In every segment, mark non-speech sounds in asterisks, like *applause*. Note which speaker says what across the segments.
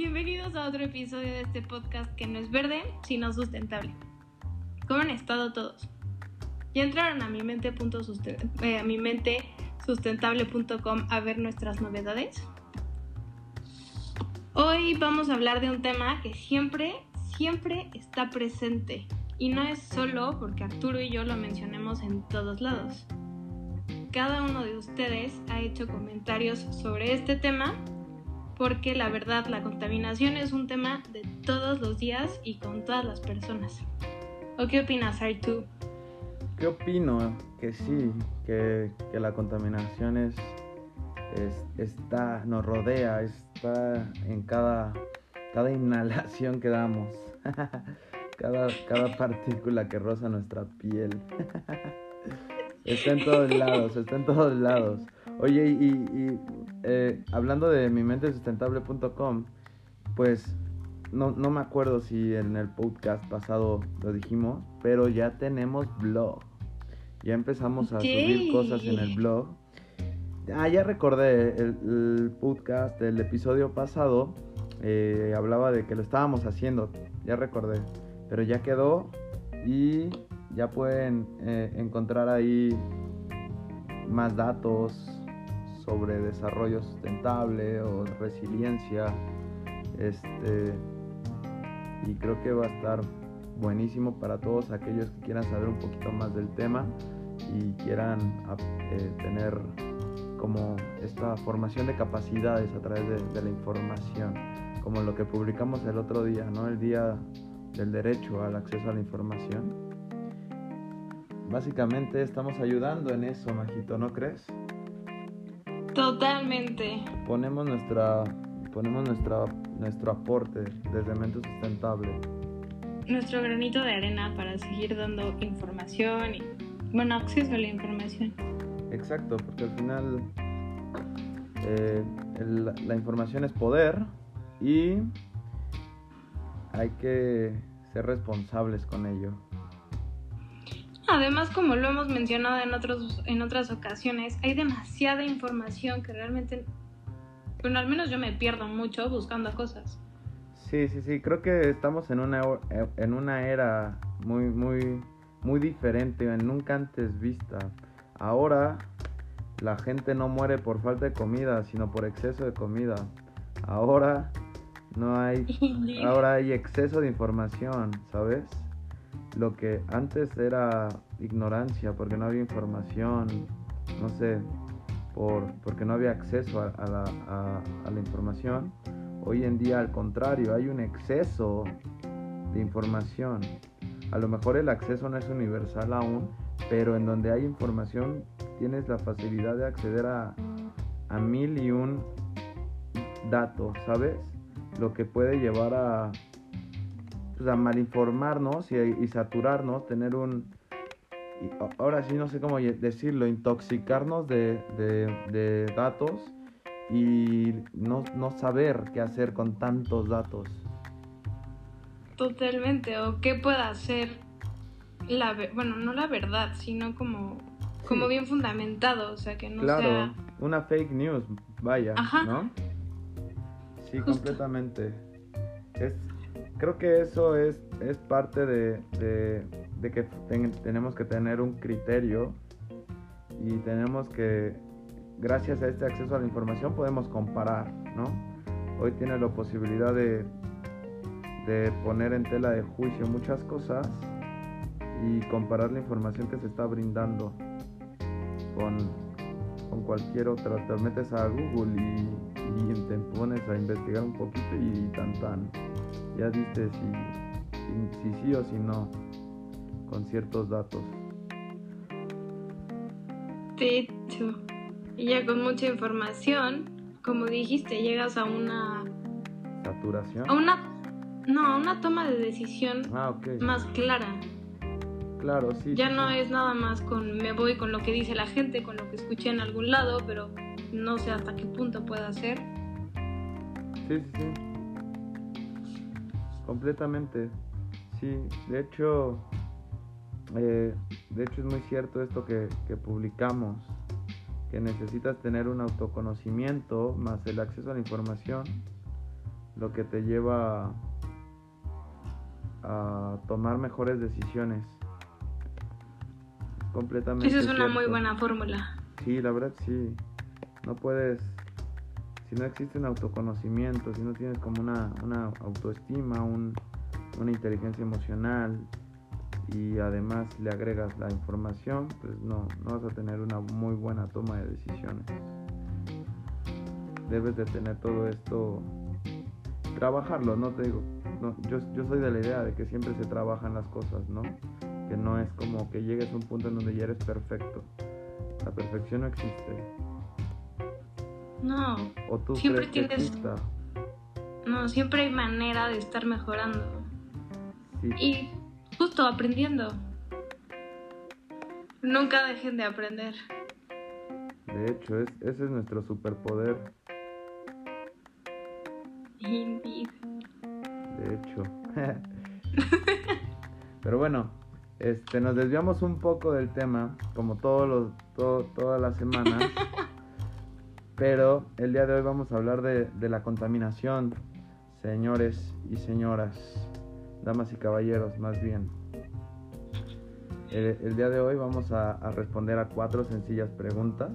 Speaker 1: Bienvenidos a otro episodio de este podcast que no es verde, sino sustentable. ¿Cómo han estado todos? ¿Ya entraron a mi mente, eh, a mi mente sustentable.com a ver nuestras novedades? Hoy vamos a hablar de un tema que siempre, siempre está presente. Y no es solo porque Arturo y yo lo mencionemos en todos lados. Cada uno de ustedes ha hecho comentarios sobre este tema porque la verdad la contaminación es un tema de todos los días y con todas las personas. ¿O qué opinas, Artu?
Speaker 2: ¿Qué opino? Que sí, que, la contaminación es, está, nos rodea, está en cada, cada inhalación que damos, *laughs* cada, cada partícula que roza nuestra piel. *laughs* está en todos lados, está en todos lados. Oye, y, eh, hablando de mi mente sustentable.com, pues no, no, me acuerdo si en el podcast pasado lo dijimos, pero ya tenemos blog. Ya empezamos a subir cosas en el blog. Ah, ya recordé el, podcast, el episodio pasado, eh, hablaba de que lo estábamos haciendo, ya recordé, pero ya quedó y ya pueden eh, encontrar ahí más datos, sobre desarrollo sustentable o resiliencia. Este, y creo que va a estar buenísimo para todos aquellos que quieran saber un poquito más del tema y quieran eh, tener como esta formación de capacidades a través de, la información, como lo que publicamos el otro día, ¿no? El día del derecho al acceso a la información. Básicamente estamos ayudando en eso, Majito, ¿no crees?
Speaker 1: Totalmente.
Speaker 2: Ponemos nuestra ponemos nuestra nuestro aporte desde Mente Sustentable.
Speaker 1: Nuestro granito de arena para seguir dando información y bueno, acceso a la información.
Speaker 2: Exacto, porque al final eh, la información es poder y hay que ser responsables con ello.
Speaker 1: Además, como lo hemos mencionado en, otros, en otras ocasiones, hay demasiada información que realmente, bueno, al menos yo me pierdo mucho buscando cosas.
Speaker 2: Sí, sí, sí, creo que estamos en una, en una era muy, muy, muy diferente, nunca antes vista. Ahora la gente no muere por falta de comida, sino por exceso de comida. Ahora no hay, *laughs* ahora hay exceso de información, ¿sabes? Lo que antes era ignorancia, porque no había información, no sé, por, porque no había acceso a, la, a, la información, hoy en día al contrario, hay un exceso de información. A lo mejor el acceso no es universal aún, pero en donde hay información tienes la facilidad de acceder a, a mil y un datos, ¿sabes? Lo que puede llevar a, pues, a malinformarnos y, y saturarnos, tener un, ahora sí no sé cómo decirlo, intoxicarnos de, de, datos y no, no, saber qué hacer con tantos datos.
Speaker 1: Totalmente, o qué puede hacer la, bueno, no la verdad, sino como, como bien fundamentado, o sea, que no
Speaker 2: claro, una fake news, vaya, ¿no? Sí, completamente. Es, creo que eso es, es parte de, de, que tenemos que tener un criterio y tenemos que, gracias a este acceso a la información, podemos comparar, ¿no? Hoy tiene la posibilidad de, de poner en tela de juicio muchas cosas y comparar la información que se está brindando con, con cualquier otra. Te metes a Google y, y te pones a investigar un poquito y tan tan ya diste si, sí o si no con ciertos datos.
Speaker 1: De hecho, y ya con mucha información, como dijiste, llegas a una...
Speaker 2: ¿Saturación?
Speaker 1: A una... No, a una toma de decisión ah, más clara.
Speaker 2: Claro, sí.
Speaker 1: Ya no es nada más con me voy con lo que dice la gente, con lo que escuché en algún lado, pero no sé hasta qué punto pueda ser.
Speaker 2: Sí, sí, sí. Completamente. Sí, de hecho, eh, de hecho es muy cierto esto que, publicamos, que necesitas tener un autoconocimiento más el acceso a la información, lo que te lleva a tomar mejores decisiones. Completamente.
Speaker 1: Esa es una muy buena fórmula.
Speaker 2: Sí, la verdad sí. No puedes, si no existe un autoconocimiento, si no tienes como una, una autoestima, un- una inteligencia emocional y además le agregas la información, pues no, no vas a tener una muy buena toma de decisiones. Debes de tener todo esto, trabajarlo, no te digo, yo, yo soy de la idea de que siempre se trabajan las cosas, ¿no? Que no es como que llegues a un punto en donde ya eres perfecto. La perfección no existe.
Speaker 1: No,
Speaker 2: ¿O tú
Speaker 1: Siempre tienes- no, siempre hay manera de estar mejorando.
Speaker 2: Sí.
Speaker 1: Y justo aprendiendo. Nunca dejen de aprender.
Speaker 2: De hecho, es, ese es nuestro superpoder.
Speaker 1: Indeed.
Speaker 2: De hecho. *laughs* Pero bueno, este, nos desviamos un poco del tema, como todos los, todo- todas las semanas. *laughs* Pero el día de hoy vamos a hablar de, la contaminación, señores y señoras, damas y caballeros, más bien. El, el día de hoy vamos a, responder a cuatro sencillas preguntas.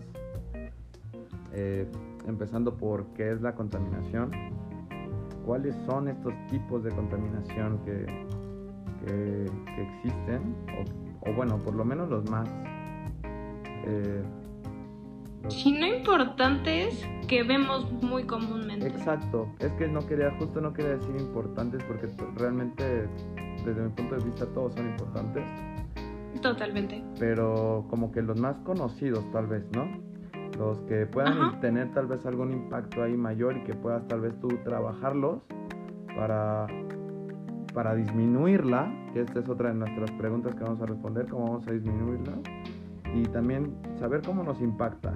Speaker 2: Eh, empezando por qué es la contaminación, cuáles son estos tipos de contaminación que, que, existen, o, o bueno, por lo menos los más... eh, los-
Speaker 1: Si no importantes que vemos muy comúnmente.
Speaker 2: Exacto, es que no quería, justo no quería decir importantes porque realmente desde mi punto de vista todos son importantes,
Speaker 1: Totalmente.
Speaker 2: pero como que los más conocidos tal vez, ¿no? Los que puedan
Speaker 1: Ajá.
Speaker 2: tener tal vez algún impacto ahí mayor y que puedas tal vez tú trabajarlos para, para disminuirla, que esta es otra de nuestras preguntas que vamos a responder, cómo vamos a disminuirla, y también saber cómo nos impacta.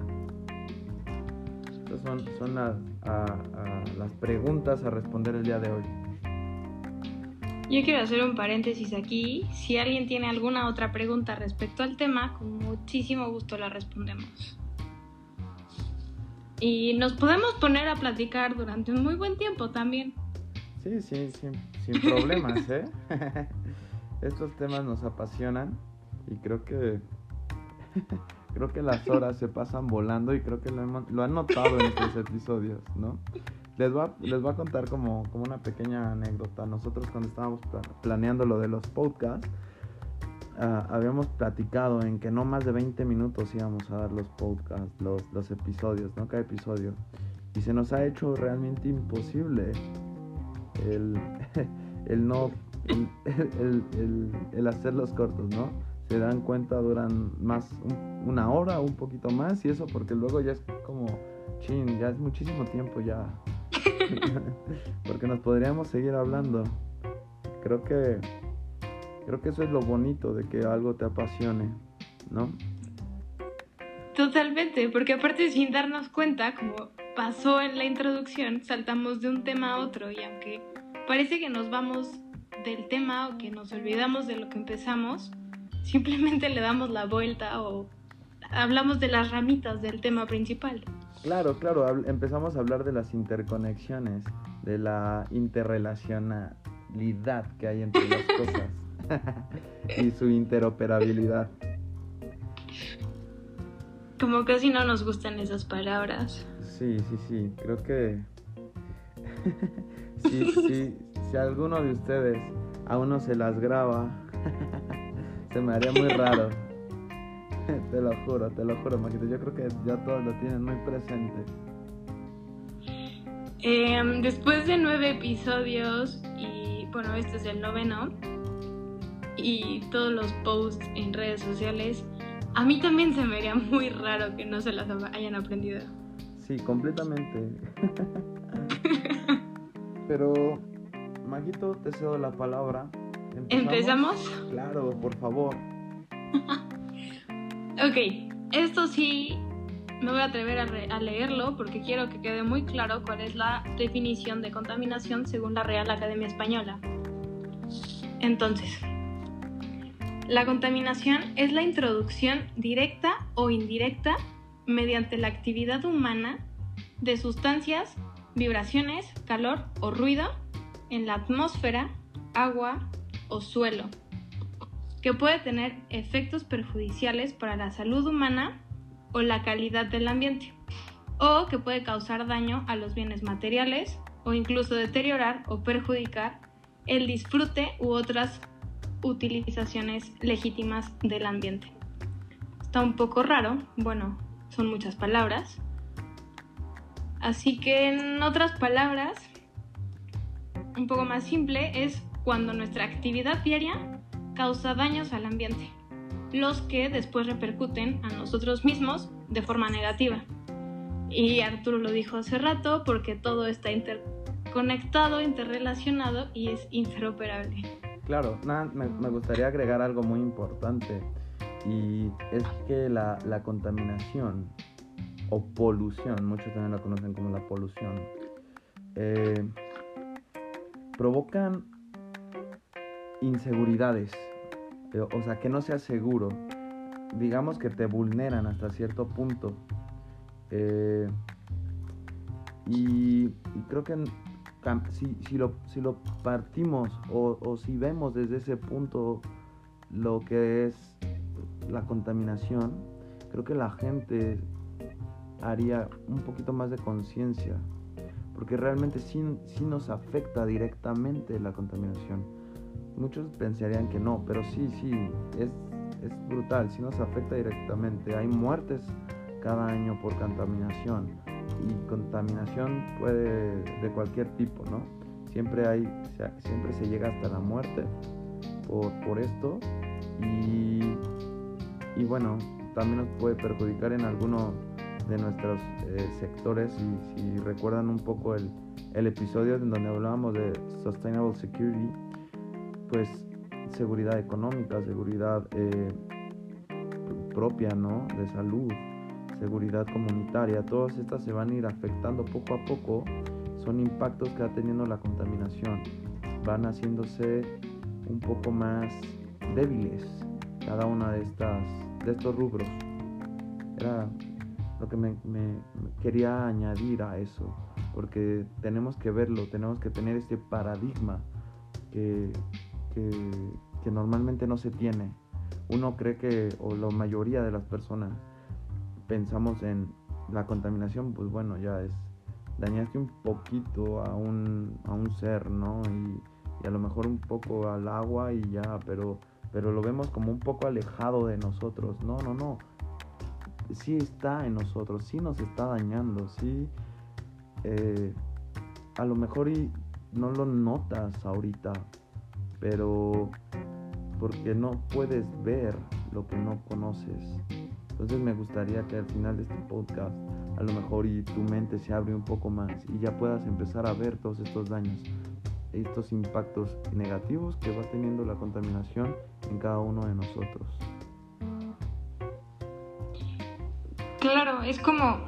Speaker 2: Estas son, son las, a- a- las preguntas a responder el día de hoy.
Speaker 1: Yo quiero hacer un paréntesis aquí. Si alguien tiene alguna otra pregunta respecto al tema, con muchísimo gusto la respondemos. Y nos podemos poner a platicar durante un muy buen tiempo también.
Speaker 2: Sí, sí, sin, sin problemas, ¿eh? *laughs* Estos temas nos apasionan y creo que *laughs* creo que las horas se pasan volando y creo que lo, hemos- lo han notado en estos episodios, ¿no? Les voy a, les voy a contar como, como una pequeña anécdota. Nosotros cuando estábamos pla- planeando lo de los podcasts, ah, habíamos platicado en que no más de 20 minutos íbamos a dar los podcasts, los, los episodios, ¿no? Cada episodio. Y se nos ha hecho realmente imposible el, *laughs* el no el, el, el- el hacerlos cortos, ¿no? Se dan cuenta duran más un- una hora o un poquito más y eso porque luego ya es como chin, ya es muchísimo tiempo ya. *laughs* *laughs* porque nos podríamos seguir hablando. Creo que creo que eso es lo bonito de que algo te apasione, ¿no?
Speaker 1: Totalmente, porque aparte sin darnos cuenta, como pasó en la introducción, saltamos de un tema a otro y aunque parece que nos vamos del tema o que nos olvidamos de lo que empezamos, simplemente le damos la vuelta o hablamos de las ramitas del tema principal.
Speaker 2: Claro, claro, empezamos a hablar de las interconexiones, de la interrelacionalidad que hay entre las *laughs* cosas *laughs* y su interoperabilidad.
Speaker 1: Como casi no nos gustan esas palabras.
Speaker 2: Sí, sí, sí, creo que *laughs* si, si, si alguno de ustedes a uno se las graba, se me haría muy raro. *laughs* te lo juro, te lo juro, Majito. Yo creo que ya todos lo tienen muy presente.
Speaker 1: Em, después de nueve episodios y bueno, este es el noveno y todos los posts en redes sociales, a mí también se me haría muy raro que no se las hayan aprendido.
Speaker 2: Sí, completamente. *laughs* Pero, Majito, te cedo la palabra.
Speaker 1: ¿Empezamos?
Speaker 2: Claro, por favor. *laughs*
Speaker 1: Ok, esto sí me voy a atrever a, re- a leerlo porque quiero que quede muy claro cuál es la definición de contaminación según la Real Academia Española. Entonces, la contaminación es la introducción directa o indirecta mediante la actividad humana de sustancias vibraciones, calor o ruido en la atmósfera, agua o suelo, que puede tener efectos perjudiciales para la salud humana o la calidad del ambiente, o que puede causar daño a los bienes materiales o incluso deteriorar o perjudicar el disfrute u otras utilizaciones legítimas del ambiente. Está un poco raro, bueno, son muchas palabras. Así que en otras palabras, un poco más simple, es cuando nuestra actividad diaria causa daños al ambiente, los que después repercuten a nosotros mismos de forma negativa. Y Arturo lo dijo hace rato porque todo está interconectado, interrelacionado y es interoperable.
Speaker 2: Claro, me, gustaría agregar algo muy importante y es que la, contaminación o polución, muchos también la conocen como la polución, eh, provocan inseguridades, o sea, que no sea seguro, digamos que te vulneran hasta cierto punto. Eh, y, creo que si, si, lo, si lo partimos o, o, si vemos desde ese punto lo que es la contaminación, creo que la gente haría un poquito más de conciencia, porque realmente sí, sí nos afecta directamente la contaminación. Muchos pensarían que no, pero sí, sí, es, es brutal, sí nos afecta directamente. Hay muertes cada año por contaminación y contaminación puede de cualquier tipo, ¿no? Siempre hay, siempre se llega hasta la muerte por, por esto y y bueno, también nos puede perjudicar en alguno de nuestros eh, sectores. Y si recuerdan un poco el, episodio en donde hablábamos de Sustainable Security, pues seguridad económica, seguridad eh, propia, ¿no? De salud, seguridad comunitaria, todas estas se van a ir afectando poco a poco. Son impactos que va teniendo la contaminación. Van haciéndose un poco más débiles cada una de estas de estos rubros. Era lo que me, quería añadir a eso, porque tenemos que verlo, tenemos que tener este paradigma que, que, normalmente no se tiene. Uno cree que, o la mayoría de las personas, pensamos en la contaminación, pues bueno, ya es dañaste un poquito a un, a un ser, ¿no? Y, a lo mejor un poco al agua y ya, pero pero lo vemos como un poco alejado de nosotros. No, no, no. Sí está en nosotros, sí nos está dañando, sí. Eh, a lo mejor y no lo notas ahorita, pero porque no puedes ver lo que no conoces. Entonces me gustaría que al final de este podcast a lo mejor y tu mente se abre un poco más y ya puedas empezar a ver todos estos daños estos impactos negativos que va teniendo la contaminación en cada uno de nosotros.
Speaker 1: Claro, es como,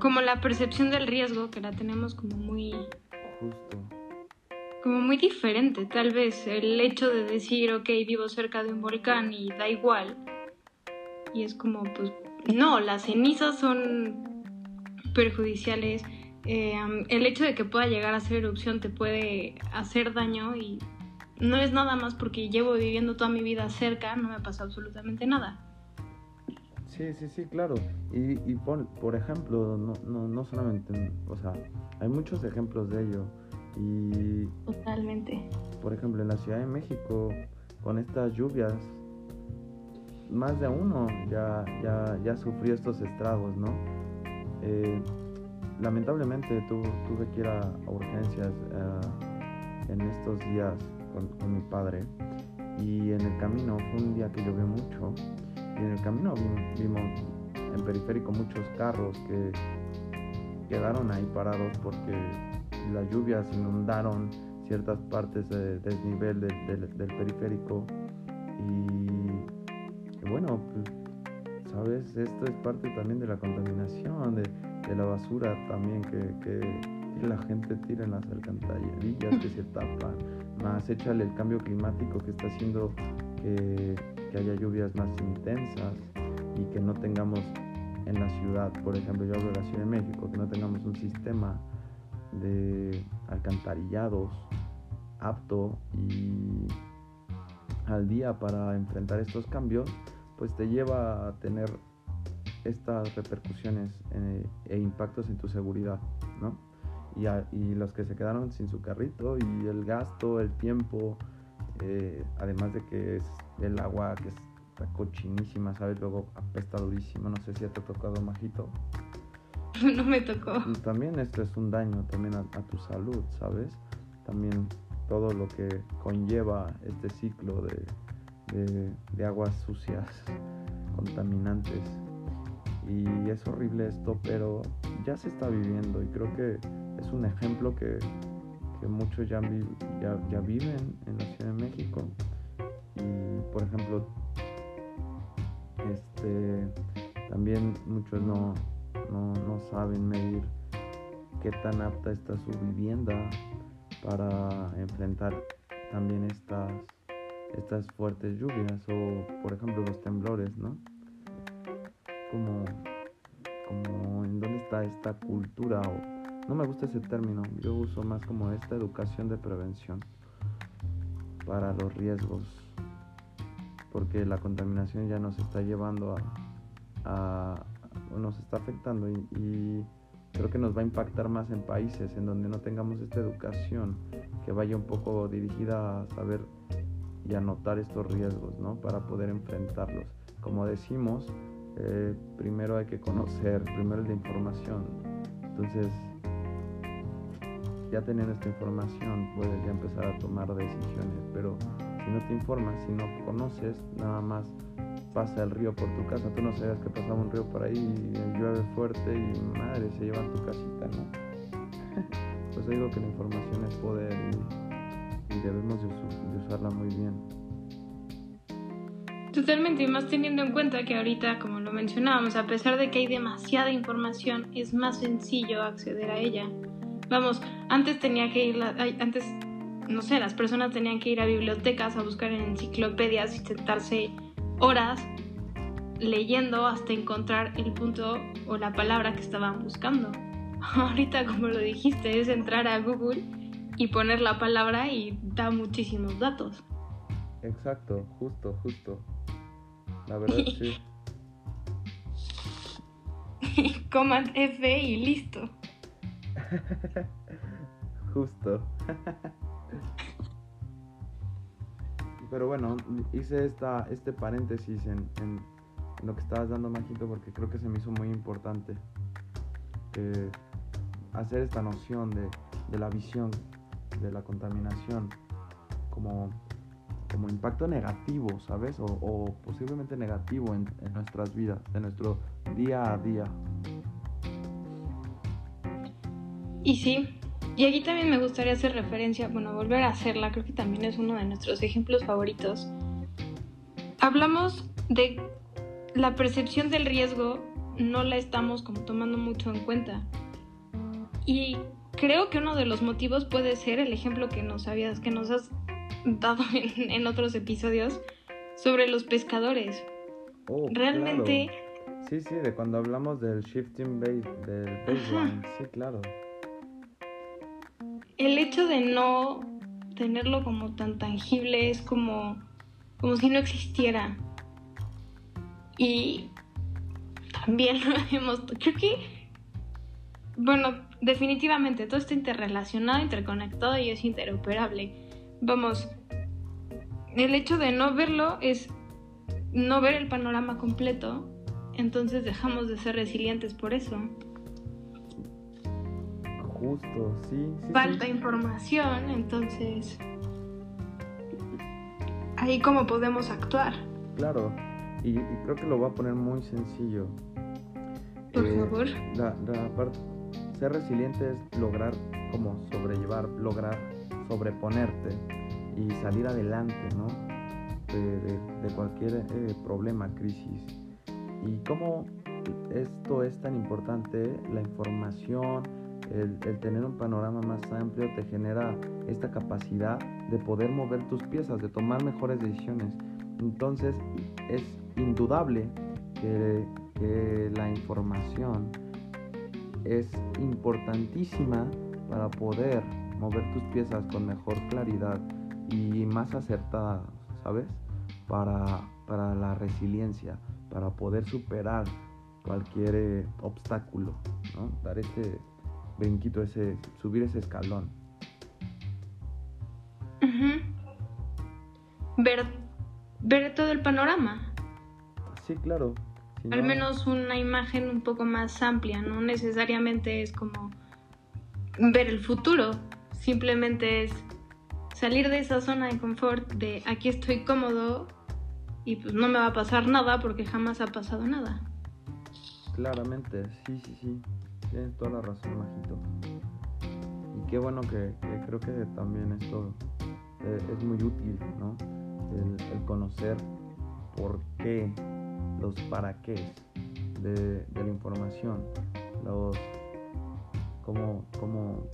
Speaker 1: como la percepción del riesgo que la tenemos como muy...
Speaker 2: Justo.
Speaker 1: Como muy diferente, tal vez. El hecho de decir, ok, vivo cerca de un volcán y da igual. Y es como, pues, no, las cenizas son perjudiciales Em, el hecho de que pueda llegar a ser erupción te puede hacer daño y no es nada más porque llevo viviendo toda mi vida cerca, no me pasa absolutamente nada.
Speaker 2: Sí, sí, sí, claro. Y, y por, por, ejemplo, no, no, no, solamente, o sea, hay muchos ejemplos de ello. Y,
Speaker 1: Totalmente.
Speaker 2: Por ejemplo, en la Ciudad de México, con estas lluvias, más de uno ya, ya, ya sufrió estos estragos, ¿no? Eh, lamentablemente tuve que ir a, urgencias eh, en estos días con, mi padre y en el camino fue un día que llovió mucho y en el camino vimos, en periférico muchos carros que quedaron ahí parados porque las lluvias inundaron ciertas partes del desnivel del, periférico y, bueno pues, sabes esto es parte también de la contaminación de de la basura también que, la gente tira en las alcantarillas que se tapan, más. Échale el cambio climático que está haciendo que, haya lluvias más intensas y que no tengamos en la ciudad, por ejemplo, yo hablo de la Ciudad de México, que no tengamos un sistema de alcantarillados apto y al día para enfrentar estos cambios, pues te lleva a tener estas repercusiones eh, e impactos en tu seguridad, ¿no? Y, los que se quedaron sin su carrito y el gasto, el tiempo, eh, además de que es el agua que está cochinísima, ¿sabes? Luego apesta durísimo, no sé si te ha tocado, Majito. *laughs*
Speaker 1: No me tocó.
Speaker 2: También esto es un daño también a, tu salud, ¿sabes? También todo lo que conlleva este ciclo de, de, aguas sucias, contaminantes. Y es horrible esto, pero ya se está viviendo y creo que es un ejemplo que, que muchos ya, ya, ya, viven en la Ciudad de México. Y por ejemplo, este, también muchos no, no, no saben medir qué tan apta está su vivienda para enfrentar también estas, estas fuertes lluvias o por ejemplo los temblores, ¿no? Como, como en dónde está esta cultura o no me gusta ese término, yo uso más como esta educación de prevención para los riesgos, porque la contaminación ya nos está llevando a, a nos está afectando y creo que nos va a impactar más en países en donde no tengamos esta educación que vaya un poco dirigida a saber y a notar estos riesgos, ¿no? Para poder enfrentarlos. Como decimos, eh, primero hay que conocer, primero la información. Entonces, ya teniendo esta información, puedes ya empezar a tomar decisiones, pero si no te informas, si no conoces, nada más pasa el río por tu casa, tú no sabías que pasaba un río por ahí y llueve fuerte y madre, se llevan tu casita, ¿no? *laughs* pues digo que la información es poder y, debemos de, usarla muy bien.
Speaker 1: Totalmente, y más teniendo en cuenta que ahorita, como lo mencionábamos, a pesar de que hay demasiada información, es más sencillo acceder a ella. Vamos, antes tenía que ir, antes, no sé, las personas tenían que ir a bibliotecas a buscar en enciclopedias y sentarse horas leyendo hasta encontrar el punto o la palabra que estaban buscando. *laughs* Ahorita, como lo dijiste, es entrar a Google y poner la palabra y da muchísimos datos.
Speaker 2: Exacto, justo, justo. La verdad, *laughs* sí. *laughs*
Speaker 1: Command F y listo.
Speaker 2: justo. Pero bueno, hice esta, este paréntesis en, lo que estabas dando, Majito, porque creo que se me hizo muy importante eh, hacer esta noción de, la visión de la contaminación como, como impacto negativo, ¿sabes? O, posiblemente negativo en, en, nuestras vidas, en nuestro día a día.
Speaker 1: Y sí, y aquí también me gustaría hacer referencia, bueno, volver a hacerla, creo que también es uno de nuestros ejemplos favoritos. Hablamos de la percepción del riesgo, no la estamos como tomando mucho en cuenta. Y creo que uno de los motivos puede ser el ejemplo que nos habías, que nos has dado *laughs* en, otros episodios sobre los pescadores.
Speaker 2: Oh, Realmente. Sí, sí, de cuando hablamos del shifting base, del baseline, sí, claro
Speaker 1: el hecho de no tenerlo como tan tangible es como, como si no existiera. Y también lo *laughs* hemos... Creo que, bueno, definitivamente todo está interrelacionado, interconectado y es interoperable. Vamos, el hecho de no verlo es no ver el panorama completo, entonces dejamos de ser resilientes por eso.
Speaker 2: Justo, sí.
Speaker 1: Falta información, entonces... Ahí cómo podemos actuar.
Speaker 2: Claro, y, creo que lo voy a poner muy sencillo.
Speaker 1: Por eh, favor.
Speaker 2: La, parte, ser resiliente es lograr como sobrellevar, lograr sobreponerte y salir adelante, ¿no? De, cualquier eh, problema, crisis. Y cómo esto es tan importante, la información, el, tener un panorama más amplio te genera esta capacidad de poder mover tus piezas, de tomar mejores decisiones. Entonces es indudable que, la información es importantísima para poder mover tus piezas con mejor claridad y más acertada, ¿sabes? Para, para la resiliencia, para poder superar cualquier eh, obstáculo, ¿no? Dar ese brinquito, ese, subir ese escalón.
Speaker 1: ver, ver todo el panorama.
Speaker 2: Sí, claro.
Speaker 1: Al menos una imagen un poco más amplia, no necesariamente es como ver el futuro, simplemente es salir de esa zona de confort de aquí estoy cómodo y pues no me va a pasar nada porque jamás ha pasado nada.
Speaker 2: Claramente, sí, sí, sí, tienes toda la razón, Majito. Y qué bueno que, creo que también esto eh, es muy útil, ¿no? El, conocer por qué, los para qué de, la información, los como, como,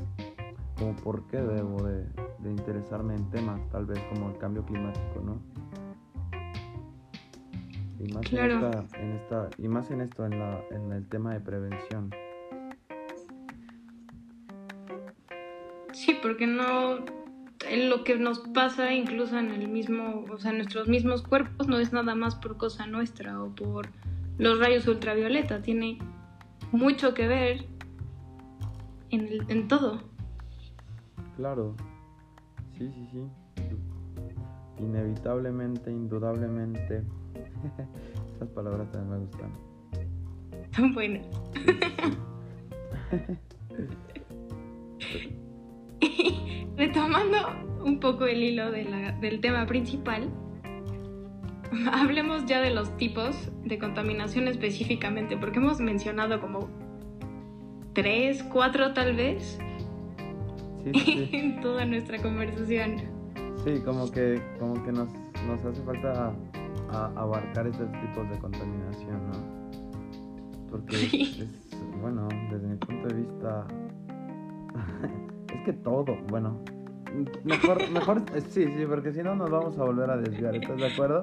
Speaker 2: como por qué debo de, interesarme en temas tal vez como el cambio climático, ¿no? Y más, en, esta, y más en esto, en, la, en el tema de prevención.
Speaker 1: Sí, porque no lo que nos pasa incluso en el mismo, o sea, nuestros mismos cuerpos no es nada más por cosa nuestra o por los rayos ultravioleta, tiene mucho que ver en, en todo.
Speaker 2: Claro, sí, sí, sí. Inevitablemente, indudablemente. *laughs* Esas palabras también me gustan.
Speaker 1: Son buenas. *laughs* Retomando un poco el hilo del tema principal, hablemos ya de los tipos de contaminación específicamente, porque hemos mencionado como tres, cuatro tal vez *laughs* en toda nuestra conversación.
Speaker 2: Sí, como que, como que nos, nos hace falta abarcar estos tipos de contaminación, ¿no? Porque es, bueno, desde mi punto de vista, *laughs* que todo, bueno, mejor, mejor, sí, sí, porque si no nos vamos a volver a desviar, ¿estás de acuerdo? *laughs*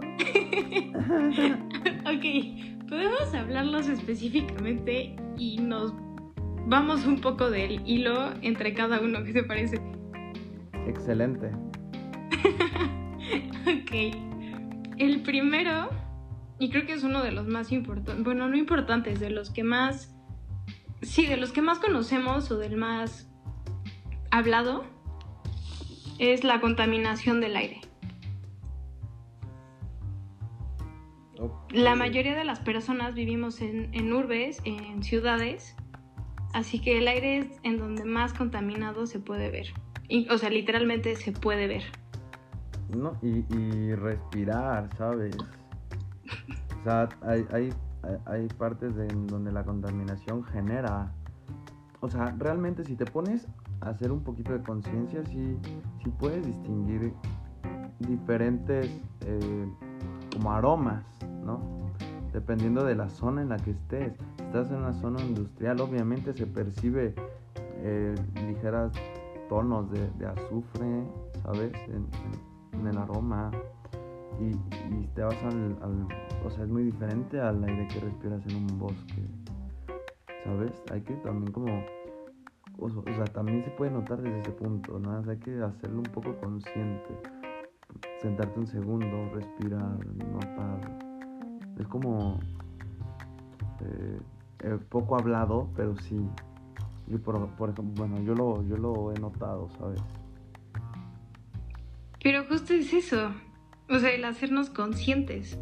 Speaker 1: ok, podemos hablarlos específicamente y nos vamos un poco del hilo entre cada uno, ¿qué te parece?
Speaker 2: Excelente. *laughs*
Speaker 1: ok. El primero, y creo que es uno de los más importantes, bueno, no importantes, de los que más, sí, de los que más conocemos o del más hablado, es la contaminación del aire. La mayoría de las personas vivimos en, urbes, en ciudades, así que el aire es en donde más contaminado se puede ver. o sea, literalmente se puede ver.
Speaker 2: No, y, respirar, ¿sabes? O sea, hay, hay, hay partes de, en donde la contaminación genera. O sea, realmente si te pones hacer un poquito de conciencia, si puedes distinguir diferentes eh, como aromas, ¿no? Dependiendo de la zona en la que estés. Si estás en una zona industrial, obviamente se percibe eh, ligeras tonos de, azufre, ¿sabes? En, el aroma. Y, te vas al, al, O sea, es muy diferente al aire que respiras en un bosque, ¿sabes? Hay que también como o, sea, también se puede notar desde ese punto, ¿no? hay que hacerlo un poco consciente. Sentarte un segundo, respirar, notar. Es como eh, eh, poco hablado, pero sí. Yo por, ejemplo, bueno, yo lo, yo lo he notado, ¿sabes?
Speaker 1: Pero justo es eso. O sea, el hacernos conscientes.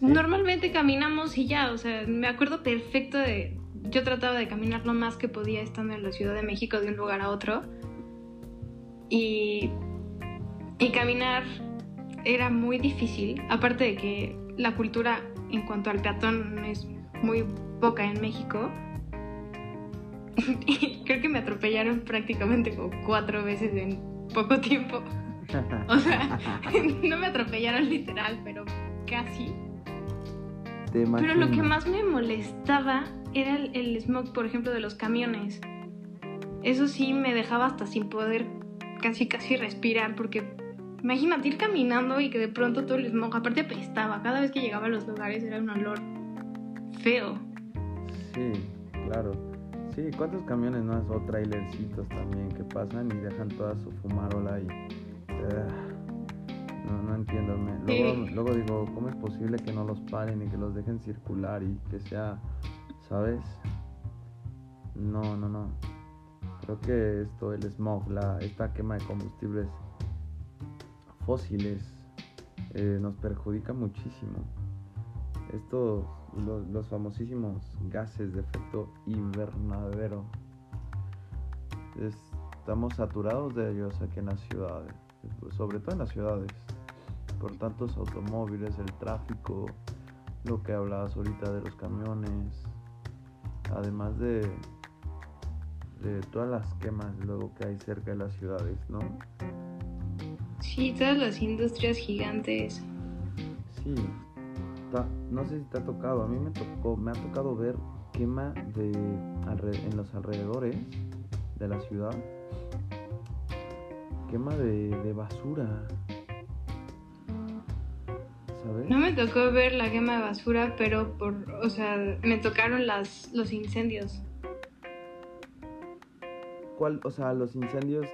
Speaker 1: Normalmente caminamos y ya, o sea, me acuerdo perfecto de, yo trataba de caminar lo más que podía estando en la Ciudad de México de un lugar a otro. Y, y caminar era muy difícil, aparte de que la cultura en cuanto al peatón es muy poca en México. *laughs* creo que me atropellaron prácticamente como cuatro veces en poco tiempo. *laughs* O sea, *laughs* no me atropellaron literal, pero casi. Pero lo que más me molestaba era el, smog, por ejemplo, de los camiones. Eso sí me dejaba hasta sin poder casi casi respirar porque imagínate ir caminando y que de pronto todo el smog aparte apestaba. Cada vez que llegaba a los lugares era un olor feo.
Speaker 2: Sí, claro. Sí, ¿cuántos camiones no o trailercitos también que pasan y dejan toda su fumarola y... no, no entiendo. Luego, luego digo, ¿cómo es posible que no los paren y que los dejen circular y que sea, ¿sabes? No, no, no. Creo que esto, el smog, la, esta quema de combustibles fósiles, eh, nos perjudica muchísimo. Estos los, famosísimos gases de efecto invernadero. estamos saturados de ellos aquí en las ciudades, sobre todo en las ciudades, por tantos automóviles, el tráfico, lo que hablabas ahorita de los camiones, además de, de todas las quemas luego que hay cerca de las ciudades, ¿no?
Speaker 1: Sí, todas las industrias gigantes.
Speaker 2: Sí, no sé si te ha tocado, a mí me tocó, me ha tocado ver quema de en los alrededores de la ciudad, quema de, basura.
Speaker 1: ¿Sabes? No me tocó ver la quema de basura, pero por, o sea, me tocaron las, los incendios.
Speaker 2: ¿Cuál, o sea, los incendios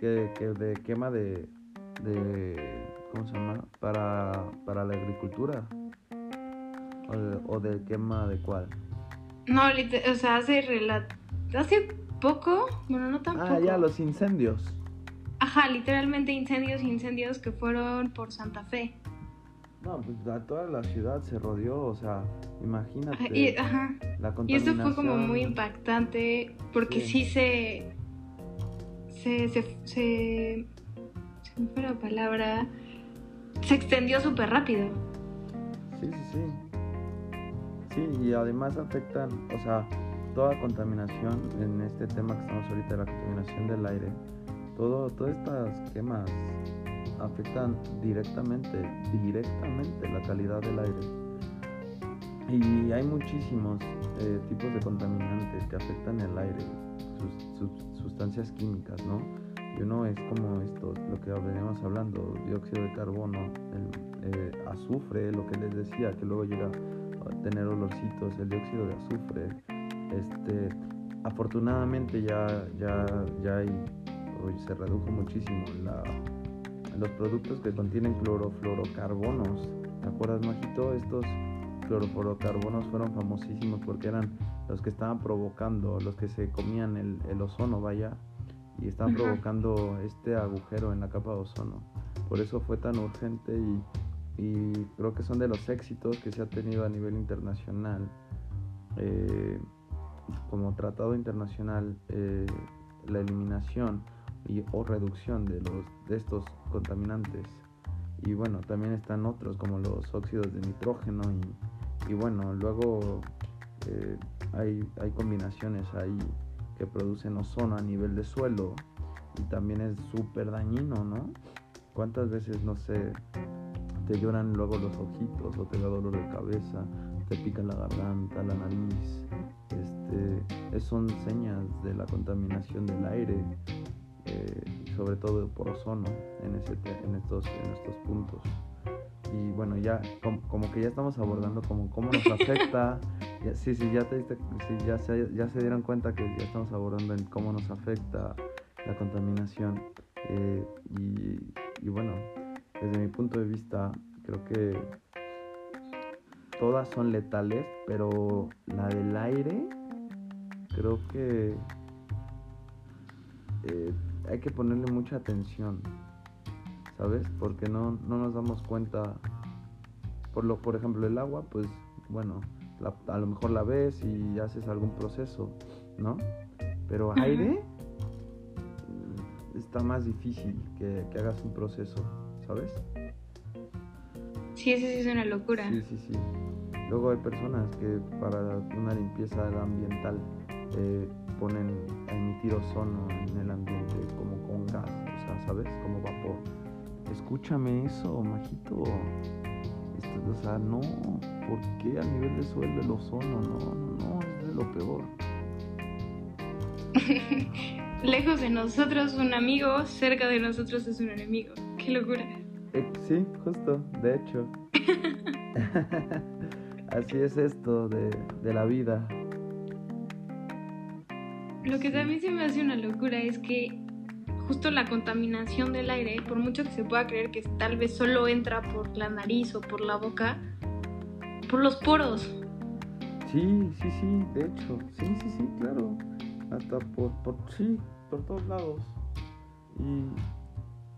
Speaker 2: que, que de quema de, de, ¿cómo se llama? Para, para la agricultura. ¿O de, quema de cuál?
Speaker 1: No, o sea, hace, hace poco, bueno, no tan
Speaker 2: Ah, ya, los incendios.
Speaker 1: Ajá, literalmente incendios, incendios que fueron por Santa Fe.
Speaker 2: No, pues toda la ciudad se rodeó, o sea, imagínate.
Speaker 1: Y, ajá. y eso fue como muy impactante porque sí, se, se, se, se, se me fue la palabra, se extendió súper rápido.
Speaker 2: Sí, sí, sí. Sí, y además afectan, o sea, toda contaminación en este tema que estamos ahorita, la contaminación del aire, todo, todas estas quemas afectan directamente, directamente la calidad del aire. Y hay muchísimos eh, tipos de contaminantes que afectan el aire, sus, sustancias químicas, ¿no? Y uno es como esto, lo que veníamos hablando, dióxido de carbono, el eh, azufre, lo que les decía, que luego llega tener olorcitos, el dióxido de azufre. Este, afortunadamente ya, ya, ya hay, se redujo muchísimo la, los productos que contienen clorofluorocarbonos. ¿Te acuerdas, Majito? Estos clorofluorocarbonos fueron famosísimos porque eran los que estaban provocando, los que se comían el, el ozono, vaya, y estaban provocando este agujero en la capa de ozono. Por eso fue tan urgente y y creo que son de los éxitos que se ha tenido a nivel internacional eh, como tratado internacional eh, la eliminación y, o reducción de, los, de estos contaminantes y bueno también están otros como los óxidos de nitrógeno y, bueno luego eh, hay, hay combinaciones ahí que producen ozono a nivel de suelo y también es súper dañino, ¿no? ¿Cuántas veces, no sé, te lloran luego los ojitos o te da dolor de cabeza, te pica la garganta, la nariz. Este, son señas de la contaminación del aire, eh, sobre todo por ozono en, ese, en, estos, en estos puntos. Y bueno, ya como, que ya estamos abordando como cómo nos afecta. *laughs* sí, sí, ya, te diste, ya, se, ya se dieron cuenta que ya estamos abordando en cómo nos afecta la contaminación. Eh, y, y bueno, desde mi punto de vista, creo que todas son letales, pero la del aire, creo que eh, hay que ponerle mucha atención, ¿sabes? Porque no, nos damos cuenta. Por, lo, por ejemplo, el agua, pues bueno, a lo mejor la ves y haces algún proceso, ¿no? Pero aire está más difícil que hagas un proceso. ¿sabes?
Speaker 1: Sí, sí, sí, es una locura.
Speaker 2: Sí, sí, sí. Luego hay personas que para una limpieza ambiental eh, ponen a emitir ozono en el ambiente o sea, ¿sabes? Como vapor. Escúchame eso, majito. Esto, o sea, no, ¿por qué a nivel de suelo el ozono? No, no, no, es de lo peor. *laughs*
Speaker 1: Lejos de nosotros un amigo, cerca de nosotros es un enemigo. Qué locura.
Speaker 2: Eh, sí, justo, de hecho. *laughs* Así es esto de, la vida.
Speaker 1: Lo que también se me hace una locura es que justo la contaminación del aire, por mucho que se pueda creer que tal vez solo entra por la nariz o por la boca, por los poros.
Speaker 2: Sí, sí, sí, de hecho, sí, sí, sí, claro. Hasta por, por sí, por todos lados. Y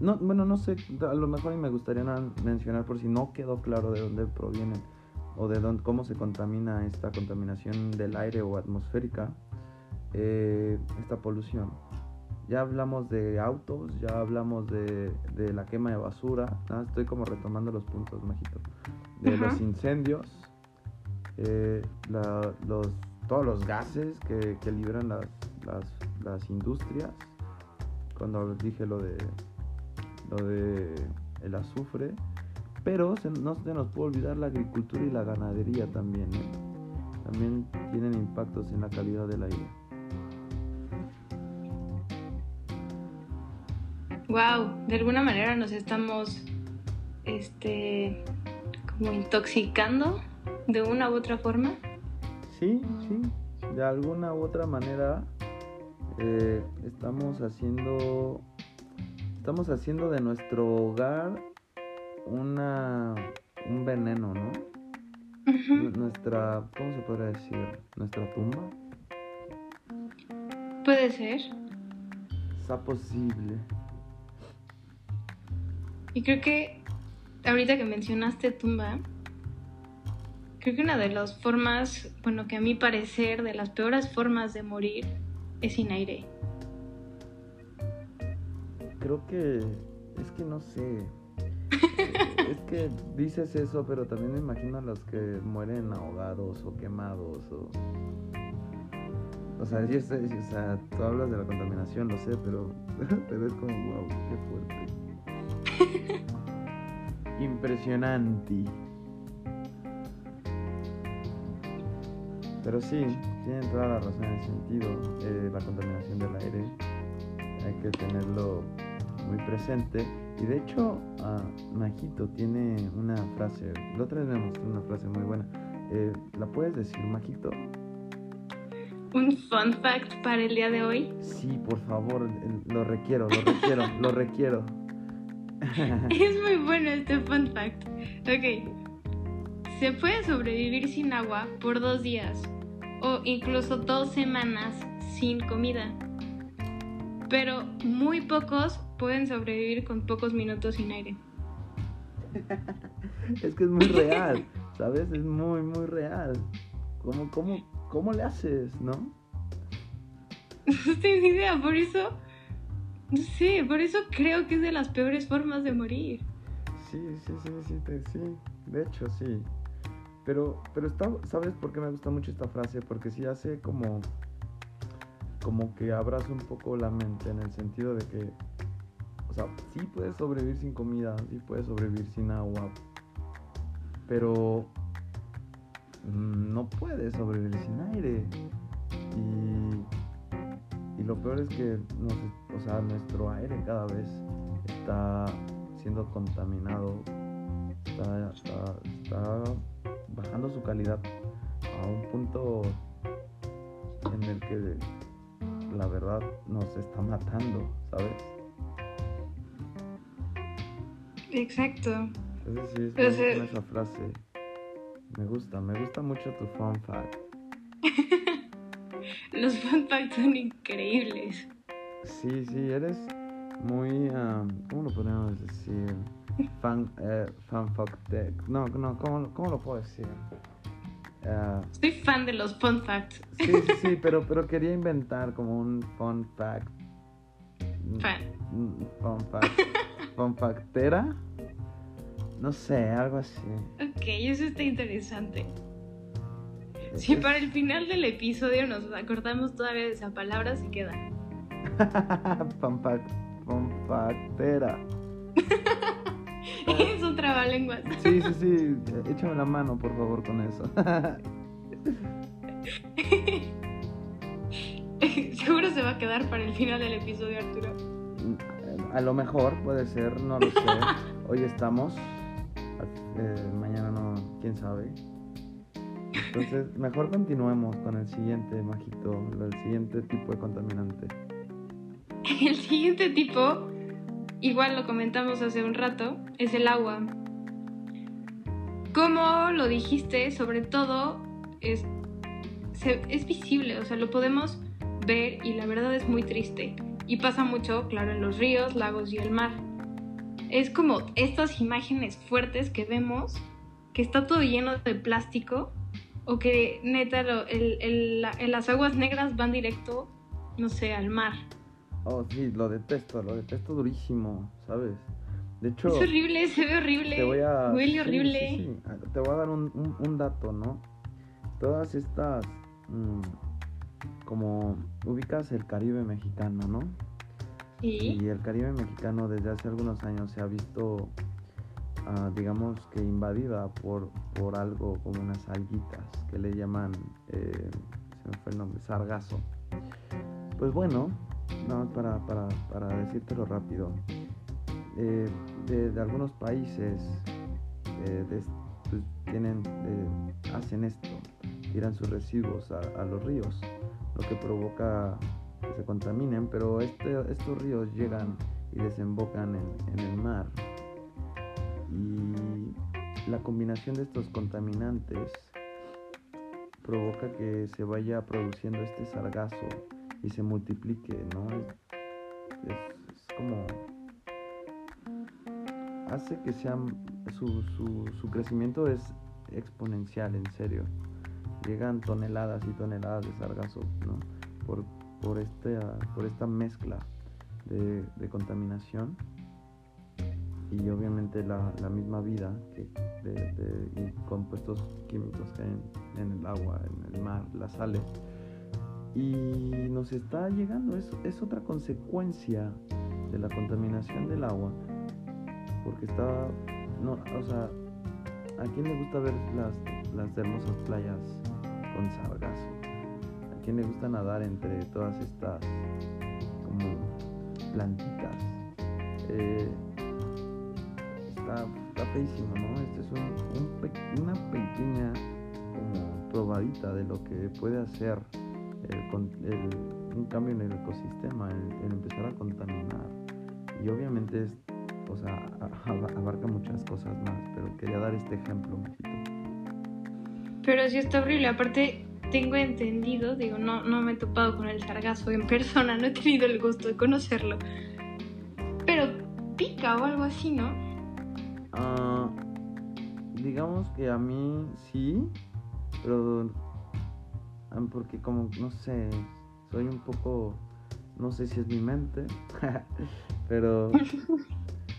Speaker 2: no, bueno, no sé, a lo mejor me gustaría mencionar por si no quedó claro de dónde provienen o de dónde, cómo se contamina esta contaminación del aire o atmosférica, eh, esta polución. Ya hablamos de autos, ya hablamos de, de la quema de basura, estoy como retomando los puntos, Majito, de los incendios, eh, los, todos los gases que, que liberan las, las, las industrias, cuando dije lo de lo de el azufre, pero no se nos puede olvidar la agricultura y la ganadería también. ¿eh? También tienen impactos en la calidad del aire.
Speaker 1: Wow, de alguna manera nos estamos este como intoxicando de una u otra forma.
Speaker 2: Sí, sí, de alguna u otra manera eh, estamos haciendo estamos haciendo de nuestro hogar una un veneno, ¿no? Nuestra, ¿cómo se podría decir? Nuestra tumba.
Speaker 1: Puede ser.
Speaker 2: Es posible.
Speaker 1: Y creo que ahorita que mencionaste tumba, creo que una de las formas, bueno, que a mi parecer, de las peores formas de morir es sin aire
Speaker 2: creo que es que no sé. *laughs* es que dices eso, pero también me imagino a los que mueren ahogados o quemados o... O sea, yo o sea, tú hablas de la contaminación, lo sé, pero, *laughs* pero es como, wow, qué fuerte. *laughs* Impresionante. Pero sí, tienen toda la razón en el sentido. Eh, la contaminación del aire hay que tenerlo muy presente. Y de hecho, uh, Majito tiene una frase, la otra vez me mostró una frase muy buena. Eh, ¿La puedes decir, Majito?
Speaker 1: ¿Un fun fact para el día de hoy?
Speaker 2: Sí, por favor, lo requiero, lo requiero, lo requiero. *laughs*
Speaker 1: es muy bueno este fun fact. Ok. Se puede sobrevivir sin agua por dos días o incluso dos semanas sin comida. Pero muy pocos pueden sobrevivir con pocos minutos sin aire.
Speaker 2: es que es muy real, *laughs* ¿sabes? Es muy, muy real. ¿Cómo, cómo, cómo le haces, no? *laughs*
Speaker 1: No tengo idea, por eso. Sé, por eso creo que es de las peores formas de morir.
Speaker 2: Sí, sí, sí, sí, sí. De hecho, sí. Pero, pero ¿sabes por qué me gusta mucho esta frase? Porque sí hace como. Como que abraza un poco la mente en el sentido de que o sea, sí puedes sobrevivir sin comida, sí puedes sobrevivir sin agua, pero no puedes sobrevivir sin aire. Y, lo peor es que o sea, nuestro aire cada vez está siendo contaminado, está, está bajando su calidad a un punto en el que la verdad nos está matando, ¿sabes?
Speaker 1: Exacto.
Speaker 2: sí, es esa frase. Me gusta, me gusta mucho tu fun fact. *laughs*
Speaker 1: Los fun facts son increíbles.
Speaker 2: Sí, sí, eres muy, ¿cómo lo podemos decir? Fan, eh, fan fact No, no, ¿cómo, ¿cómo, lo puedo decir?
Speaker 1: Uh, Soy fan de los fun facts.
Speaker 2: Sí, sí, sí, pero, pero quería inventar como un fun fact.
Speaker 1: Fan.
Speaker 2: Fun fact. compactera. No sé, algo así.
Speaker 1: Ok, eso está interesante. Si para el final del episodio nos acordamos todavía de esa palabra, se queda. *laughs*
Speaker 2: compactera. *laughs*
Speaker 1: es un trabalenguas.
Speaker 2: sí, sí, sí. Échame la mano, por favor, con eso. *laughs*
Speaker 1: Seguro se va a quedar para el final del episodio, Arturo.
Speaker 2: A lo mejor puede ser, no lo sé. Hoy estamos, eh, mañana no, quién sabe. Entonces, mejor continuemos con el siguiente, Majito, el siguiente tipo de contaminante. *laughs*
Speaker 1: El siguiente tipo, igual lo comentamos hace un rato, es el agua. Como lo dijiste, sobre todo es, es visible, o sea, lo podemos ver y la verdad es muy triste. Y pasa mucho, claro, en los ríos, lagos y el mar. Es como estas imágenes fuertes que vemos, que está todo lleno de plástico, o que neta el, las aguas negras van directo, no sé, al mar.
Speaker 2: Oh, sí, lo detesto, lo detesto durísimo, ¿sabes? De hecho...
Speaker 1: Es horrible, se ve horrible. Te voy a... Huele horrible.
Speaker 2: Ah, te voy a dar un, un, dato, ¿no? Todas estas... Mm, como ubicas el Caribe mexicano, ¿no?
Speaker 1: Sí.
Speaker 2: Y el Caribe mexicano desde hace algunos años se ha visto, ah, digamos que invadida por, por algo como unas alguitas que le llaman, eh, se me fue el nombre, sargazo. Pues bueno, no, para, para, para decírtelo rápido, eh, de, algunos países eh, pues, tienen, hacen esto, tiran sus residuos a los ríos lo que provoca que se contaminen, pero este, estos ríos llegan y desembocan en, el mar. Y la combinación de estos contaminantes provoca que se vaya produciendo este sargazo y se multiplique, ¿no? Es, como... hace que sea... Su, su, su crecimiento es exponencial, en serio llegan toneladas y toneladas de sargazo ¿no? por, por, este, por esta mezcla de, contaminación y obviamente la, misma vida de, compuestos químicos que hay en, el agua, en el mar, las sales. Y nos está llegando, es, es otra consecuencia de la contaminación del agua, porque está, no, o sea, ¿a quién le gusta ver las, las hermosas playas con sargazo. ¿A quién le gusta nadar entre todas estas como plantitas? Eh, está, feísimo, ¿no? Este es un, una pequeña como probadita de lo que puede hacer un cambio en el ecosistema, el, empezar a contaminar. Y obviamente es, o sea, abarca muchas cosas más, pero quería dar este ejemplo,
Speaker 1: pero sí está horrible. Aparte, tengo entendido, digo, no, no me he topado con el sargazo en persona, no he tenido el gusto de conocerlo. Pero pica o algo así, ¿no?
Speaker 2: Ah, digamos que a mí sí, pero ah, porque como, no sé, soy un poco, no sé si es mi mente, *laughs* pero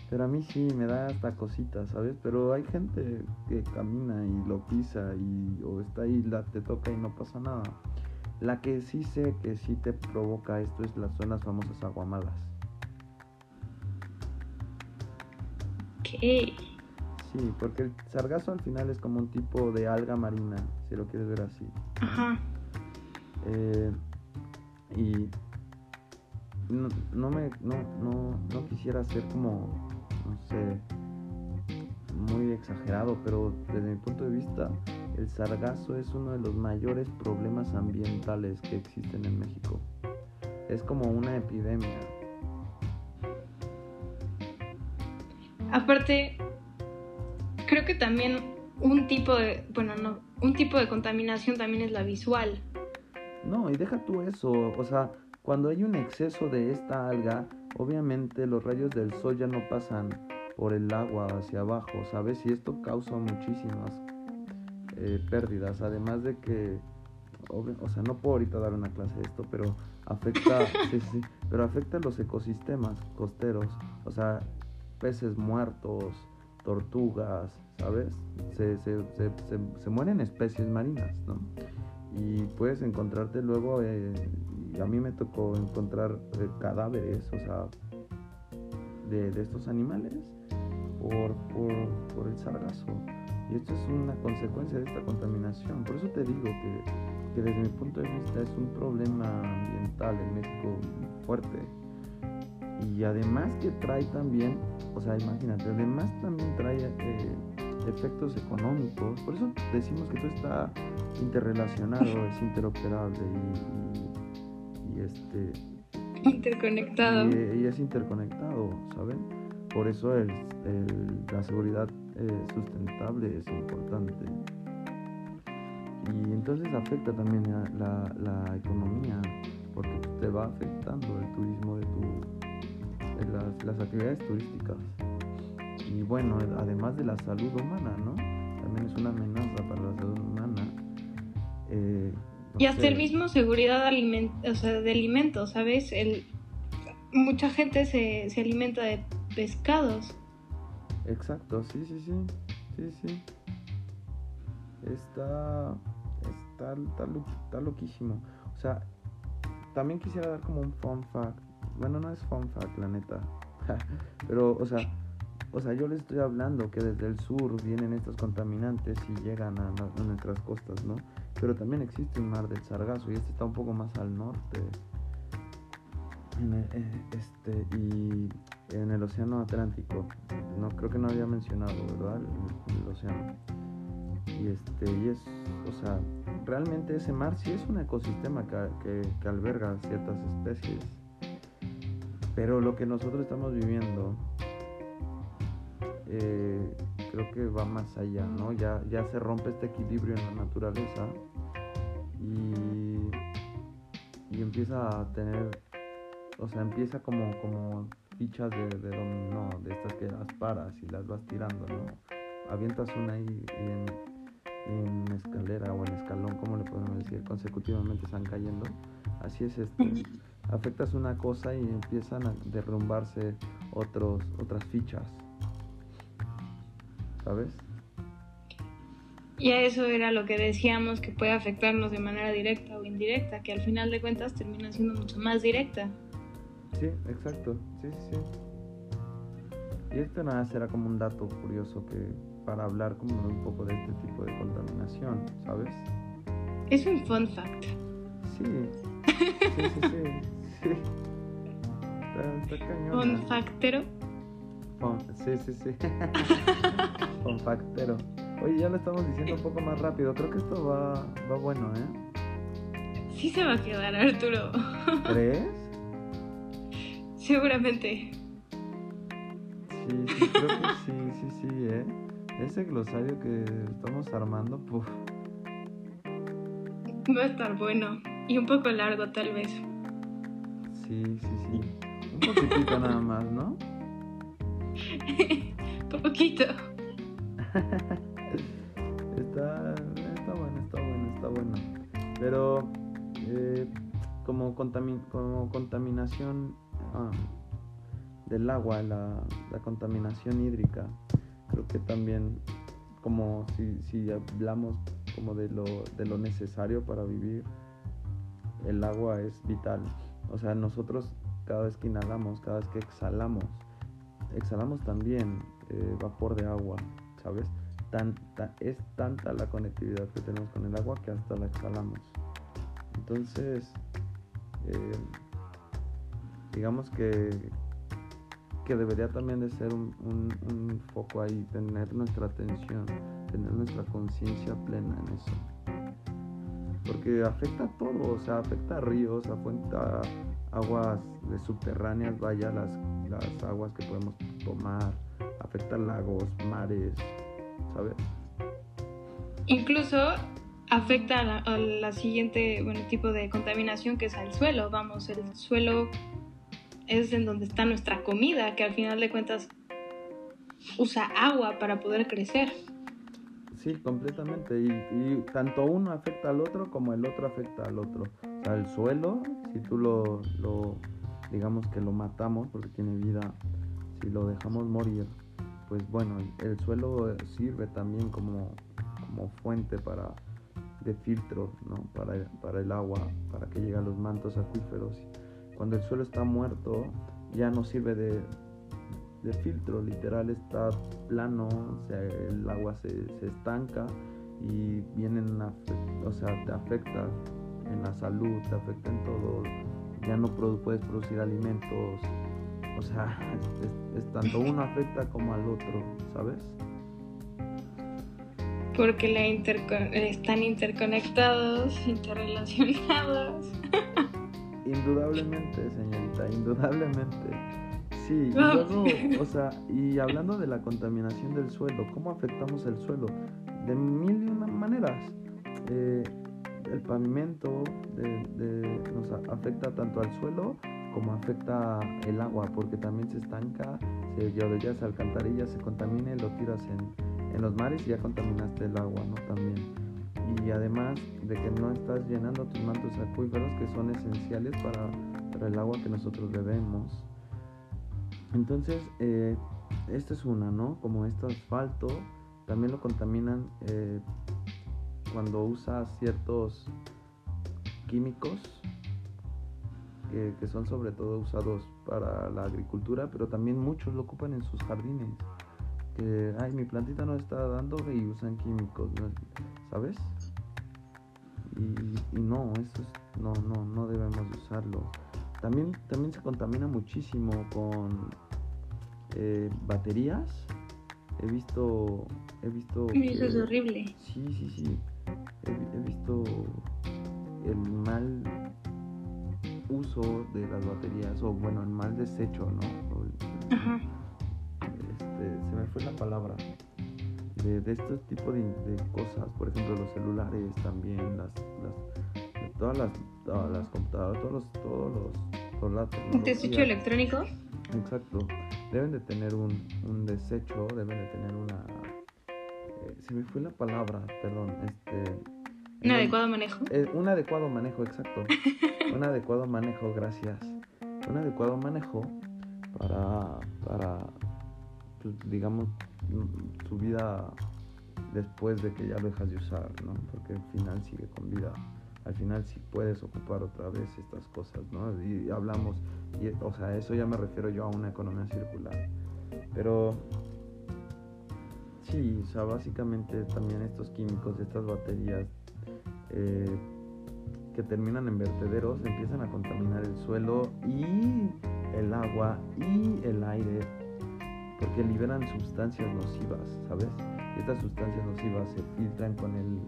Speaker 2: Pero a mí sí me da hasta cositas, ¿sabes? Pero hay gente que camina y lo pisa y o está ahí, la, te toca y no pasa nada. La que sí sé que sí te provoca esto es las zonas famosas aguamalas. Sí, porque el sargazo al final es como un tipo de alga marina, si lo quieres ver así.
Speaker 1: Ajá.
Speaker 2: Eh, y no, no me no, no, no quisiera ser como no sé, muy exagerado, pero desde mi punto de vista, el sargazo es uno de los mayores problemas ambientales que existen en México. Es como una epidemia.
Speaker 1: Aparte, creo que también un tipo de, bueno, no, un tipo de contaminación también es la visual.
Speaker 2: No, y deja tú eso, o sea, cuando hay un exceso de esta alga, Obviamente los rayos del sol ya no pasan por el agua hacia abajo, ¿sabes? Y esto causa muchísimas eh, pérdidas, además de que, o sea, no puedo ahorita dar una clase de esto, pero afecta, *laughs* sí, sí, pero afecta los ecosistemas costeros, o sea, peces muertos, tortugas, ¿sabes? Se, se, se, se mueren especies marinas, ¿no? Y puedes encontrarte luego eh, a mí me tocó encontrar eh, cadáveres, o sea, de, estos animales por, por, el sargazo. Y esto es una consecuencia de esta contaminación. Por eso te digo que, que desde mi punto de vista es un problema ambiental en México fuerte. Y además que trae también, o sea, imagínate, además también trae eh, efectos económicos. Por eso decimos que todo está interrelacionado, *laughs* es interoperable y, este
Speaker 1: interconectado.
Speaker 2: Y, es interconectado, ¿saben? Por eso el, la seguridad eh, sustentable es importante. Y entonces afecta también la, la economía, porque te va afectando el turismo de tu, las, las actividades turísticas. Y bueno, además de la salud humana, ¿no? También es una amenaza para la salud humana.
Speaker 1: Eh, y hasta el mismo seguridad o sea, de alimentos, ¿sabes? El, mucha gente se, se alimenta de pescados.
Speaker 2: Exacto, sí, sí, sí. Sí, sí. Está, está, está, está loquísimo. O sea, también quisiera dar como un fun fact. Bueno, no es fun fact, la neta. *laughs* Pero, o sea, o sea, yo les estoy hablando que desde el sur vienen estos contaminantes y llegan a, nuestras costas, ¿no? Pero también existe un mar del Sargazo y este está un poco más al norte. Eh, este, y en el océano Atlántico. No creo que no había mencionado, ¿verdad? El, océano. Y este, y es, o sea, realmente ese mar sí es un ecosistema que, que alberga ciertas especies. Pero lo que nosotros estamos viviendo eh, creo que va más allá, ¿no? Ya, ya se rompe este equilibrio en la naturaleza y, y empieza a tener, o sea, empieza como, como fichas de, de dominó, de estas que las paras y las vas tirando, ¿no? Avientas una ahí y en, en escalera o en escalón, como le podemos decir, consecutivamente están cayendo. Así es esto. Afectas una cosa y empiezan a derrumbarse otros, otras fichas. ¿sabes?
Speaker 1: Y a eso era lo que decíamos que puede afectarnos de manera directa o indirecta, que al final de cuentas termina siendo mucho más directa.
Speaker 2: Sí, exacto, sí, sí, sí. Y esto nada será como un dato curioso que para hablar como un poco de este tipo de contaminación, ¿sabes?
Speaker 1: Es un fun fact.
Speaker 2: Sí, sí. Está.
Speaker 1: Fun factero.
Speaker 2: sí, sí, sí. *laughs* Compactero. *laughs* Oye, ya lo estamos diciendo un poco más rápido. Creo que esto va, va bueno, ¿eh?
Speaker 1: Sí se va a quedar, Arturo.
Speaker 2: ¿Crees?
Speaker 1: Seguramente.
Speaker 2: Sí, sí, creo que sí, sí, sí, ¿eh? Ese glosario que estamos armando, puf.
Speaker 1: Va a estar bueno. Y un poco largo, tal vez.
Speaker 2: Sí, sí, sí. Un poquitito *laughs* nada más, ¿no? *laughs*
Speaker 1: Poquito. *laughs*
Speaker 2: está, está bueno, está bueno, está bueno. Pero eh, como, como contaminación ah, del agua, la, contaminación hídrica, creo que también como si, si hablamos como de lo, de lo necesario para vivir, el agua es vital. O sea, nosotros cada vez que inhalamos, cada vez que exhalamos, exhalamos también eh, vapor de agua, ¿sabes? Es tanta la conectividad que tenemos con el agua que hasta la exhalamos. Entonces, eh, digamos que, que debería también de ser un, un, foco ahí, tener nuestra atención, tener nuestra conciencia plena en eso. Porque afecta a todo, o sea, afecta a ríos, a aguas de subterráneas, vaya, las, las aguas que podemos tomar, afecta lagos, mares, ¿sabes?
Speaker 1: Incluso afecta a la, siguiente bueno, tipo de contaminación que es al suelo. Vamos, el suelo es en donde está nuestra comida, que al final de cuentas usa agua para poder crecer.
Speaker 2: Sí, completamente. Y, tanto uno afecta al otro como el otro afecta al otro. O sea, el suelo, si tú lo, lo digamos que lo matamos porque tiene vida, si lo dejamos morir, pues bueno, el suelo sirve también como, como fuente para de filtro ¿no? para, para el agua, para que llegue a los mantos acuíferos. Cuando el suelo está muerto, ya no sirve de, de filtro, literal está plano, o sea, el agua se, se estanca y vienen, o sea, te afecta en la salud, te afecta en todo, ya no puedes producir alimentos, o sea, *laughs* es, tanto uno afecta como al otro, ¿sabes?
Speaker 1: Porque están interconectados, *laughs* interrelacionados. *laughs*
Speaker 2: Indudablemente, señorita, indudablemente. Sí, y luego, o sea, y hablando de la contaminación del suelo, ¿cómo afectamos el suelo? De mil y una maneras. Eh, el pavimento nos afecta tanto al suelo como afecta el agua, porque también se estanca, se se alcantarillas, se contamina y lo tiras en, en los mares y ya contaminaste el agua, ¿no? También. Y además de que no estás llenando tus mantos acuíferos que son esenciales para, para el agua que nosotros bebemos. Entonces, eh, esta es una, ¿no? Como este asfalto, también lo contaminan eh, cuando usa ciertos químicos que, son sobre todo usados para la agricultura, pero también muchos lo ocupan en sus jardines. Que, ay, mi plantita no está dando y usan químicos, ¿sabes? Y, no, eso no, no, no debemos usarlo. También, también se contamina muchísimo con eh, baterías. He visto. He visto.
Speaker 1: Eso es horrible.
Speaker 2: Sí, sí, sí. He, visto el mal uso de las baterías, o bueno, el mal desecho, ¿no? Ajá. Este, se me fue la palabra. De, de este tipo de, cosas, por ejemplo, los celulares también, las, las todas las, todas las computadoras, todos los, todos los
Speaker 1: ¿Un desecho electrónico?
Speaker 2: Exacto. Deben de tener un, un desecho, deben de tener una... Eh, se me fue la palabra, perdón. Este,
Speaker 1: ¿Un adecuado manejo?
Speaker 2: Eh, un adecuado manejo, exacto. *laughs* un adecuado manejo, gracias. Un adecuado manejo para, para pues, digamos, su vida después de que ya lo dejas de usar, ¿no? Porque al final sigue con vida al final sí puedes ocupar otra vez estas cosas, ¿no? Y hablamos, o sea, eso ya me refiero yo a una economía circular. Pero sí, o sea, básicamente también estos químicos, estas baterías eh, que terminan en vertederos empiezan a contaminar el suelo y el agua y el aire porque liberan sustancias nocivas, ¿sabes? Y estas sustancias nocivas se filtran con el,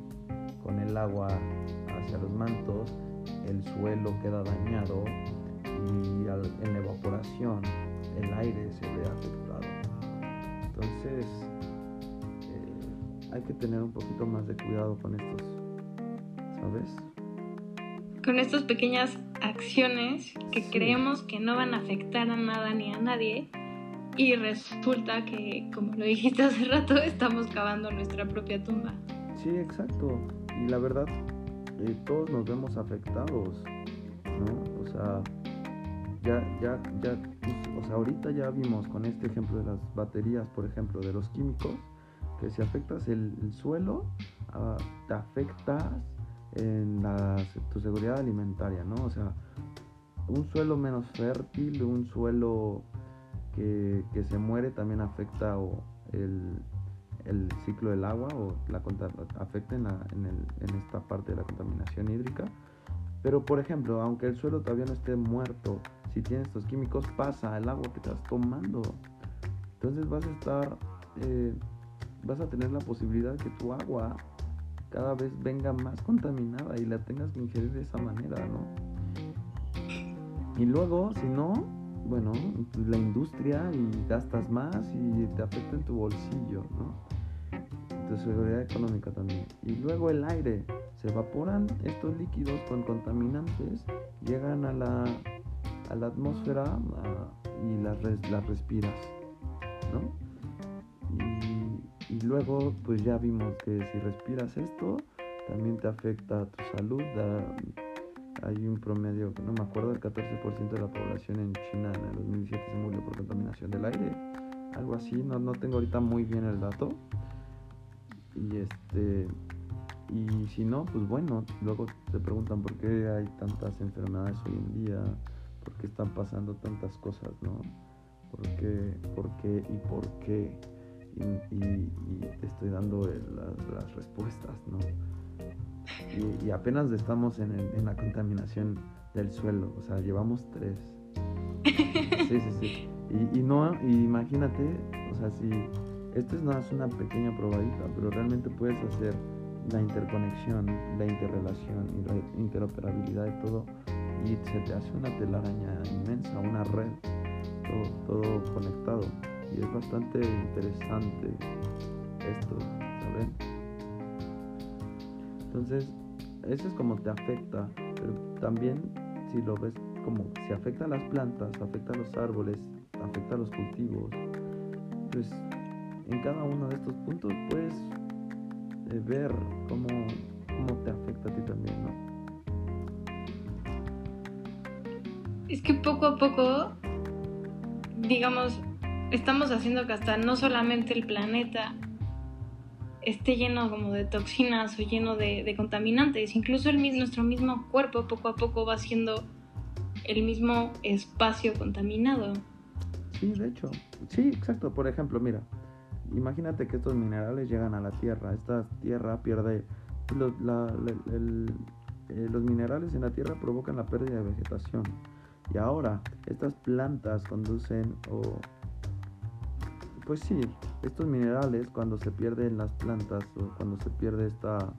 Speaker 2: con el agua hacia los mantos, el suelo queda dañado y en la evaporación el aire se ve afectado. Entonces eh, hay que tener un poquito más de cuidado con estos, ¿sabes?
Speaker 1: Con estas pequeñas acciones que creemos que no van a afectar a nada ni a nadie y resulta que, como lo dijiste hace rato, *laughs* estamos cavando nuestra propia tumba.
Speaker 2: Sí, exacto. Y la verdad, eh, todos nos vemos afectados, ¿no? O sea, ya, ya, ya, o sea, ahorita ya vimos con este ejemplo de las baterías, por ejemplo, de los químicos, que si afectas el, suelo, ah, te afectas en tu seguridad alimentaria, ¿no? O sea, un suelo menos fértil, un suelo que, que se muere también afecta o el, el ciclo del agua o la afecta en, en, esta parte de la contaminación hídrica. Pero por ejemplo, aunque el suelo todavía no esté muerto, si tienes estos químicos pasa el agua que estás tomando. Entonces vas a estar, eh, vas a tener la posibilidad que tu agua cada vez venga más contaminada y la tengas que ingerir de esa manera, ¿no? Y luego, si no, bueno, la industria y gastas más y te afecta en tu bolsillo, ¿no? De seguridad económica también. Y luego el aire, se evaporan estos líquidos con contaminantes, llegan a la, a la atmósfera y las, las respiras, ¿no? Y, y, luego pues ya vimos que si respiras esto, también te afecta a tu salud. hay un promedio, no me acuerdo, el 14% de la población en China en el 2017 se murió por contaminación del aire. Algo así, no, no tengo ahorita muy bien el dato y este y si no pues bueno luego te preguntan por qué hay tantas enfermedades hoy en día por qué están pasando tantas cosas no por qué por qué y por qué y, te estoy dando las, respuestas no y, apenas estamos en, en, la contaminación del suelo o sea llevamos tres. *laughs* Sí sí sí. Y, y no imagínate o sea si esto es nada más una pequeña probadita, pero realmente puedes hacer la interconexión, la interrelación y la interoperabilidad de todo y se te hace una telaraña inmensa, una red, todo, todo conectado. Y es bastante interesante esto, ¿saben? Entonces, eso es como te afecta, pero también si lo ves como si afecta a las plantas, afecta a los árboles, afecta a los cultivos, pues en cada uno de estos puntos puedes eh, ver cómo, cómo te afecta a ti también, ¿no?
Speaker 1: Es que poco a poco, digamos, estamos haciendo que hasta no solamente el planeta esté lleno como de toxinas o lleno de, contaminantes, incluso el, nuestro mismo cuerpo poco a poco va siendo el mismo espacio contaminado.
Speaker 2: Sí, de hecho, sí, exacto. Por ejemplo, mira, imagínate que estos minerales llegan a la Tierra, esta Tierra pierde, los, eh, los minerales en la Tierra provocan la pérdida de vegetación. Y ahora, estas plantas conducen o pues sí, estos minerales cuando se pierden las plantas o cuando se pierde esta,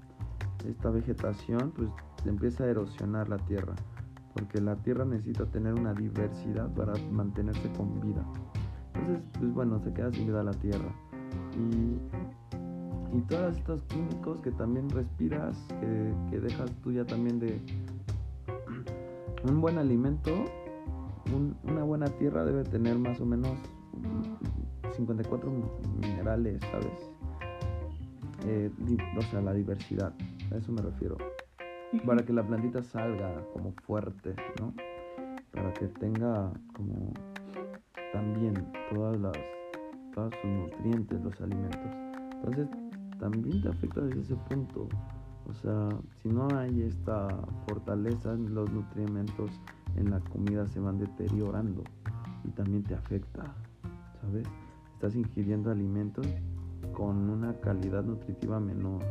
Speaker 2: esta vegetación, pues empieza a erosionar la tierra, porque la tierra necesita tener una diversidad para mantenerse con vida. Entonces, pues bueno, se queda sin vida la tierra. Y, y todos estos químicos que también respiras, que, que dejas tú ya también de *clears throat* un buen alimento, una buena tierra debe tener más o menos 54 minerales, ¿sabes? Eh, o sea, la diversidad, a eso me refiero. Para que la plantita salga como fuerte, ¿no? Para que tenga como también todas las sus nutrientes, los alimentos. Entonces, también te afecta desde ese punto. O sea, si no hay esta fortaleza, los nutrimentos en la comida se van deteriorando y también te afecta, ¿sabes? estás ingiriendo alimentos con una calidad nutritiva menor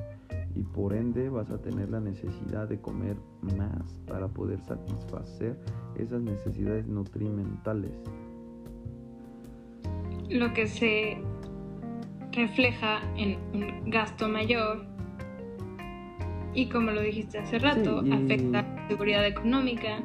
Speaker 2: y por ende vas a tener la necesidad de comer más para poder satisfacer esas necesidades nutrimentales.
Speaker 1: Lo que se refleja en un gasto mayor y como lo dijiste hace rato, afecta la seguridad económica,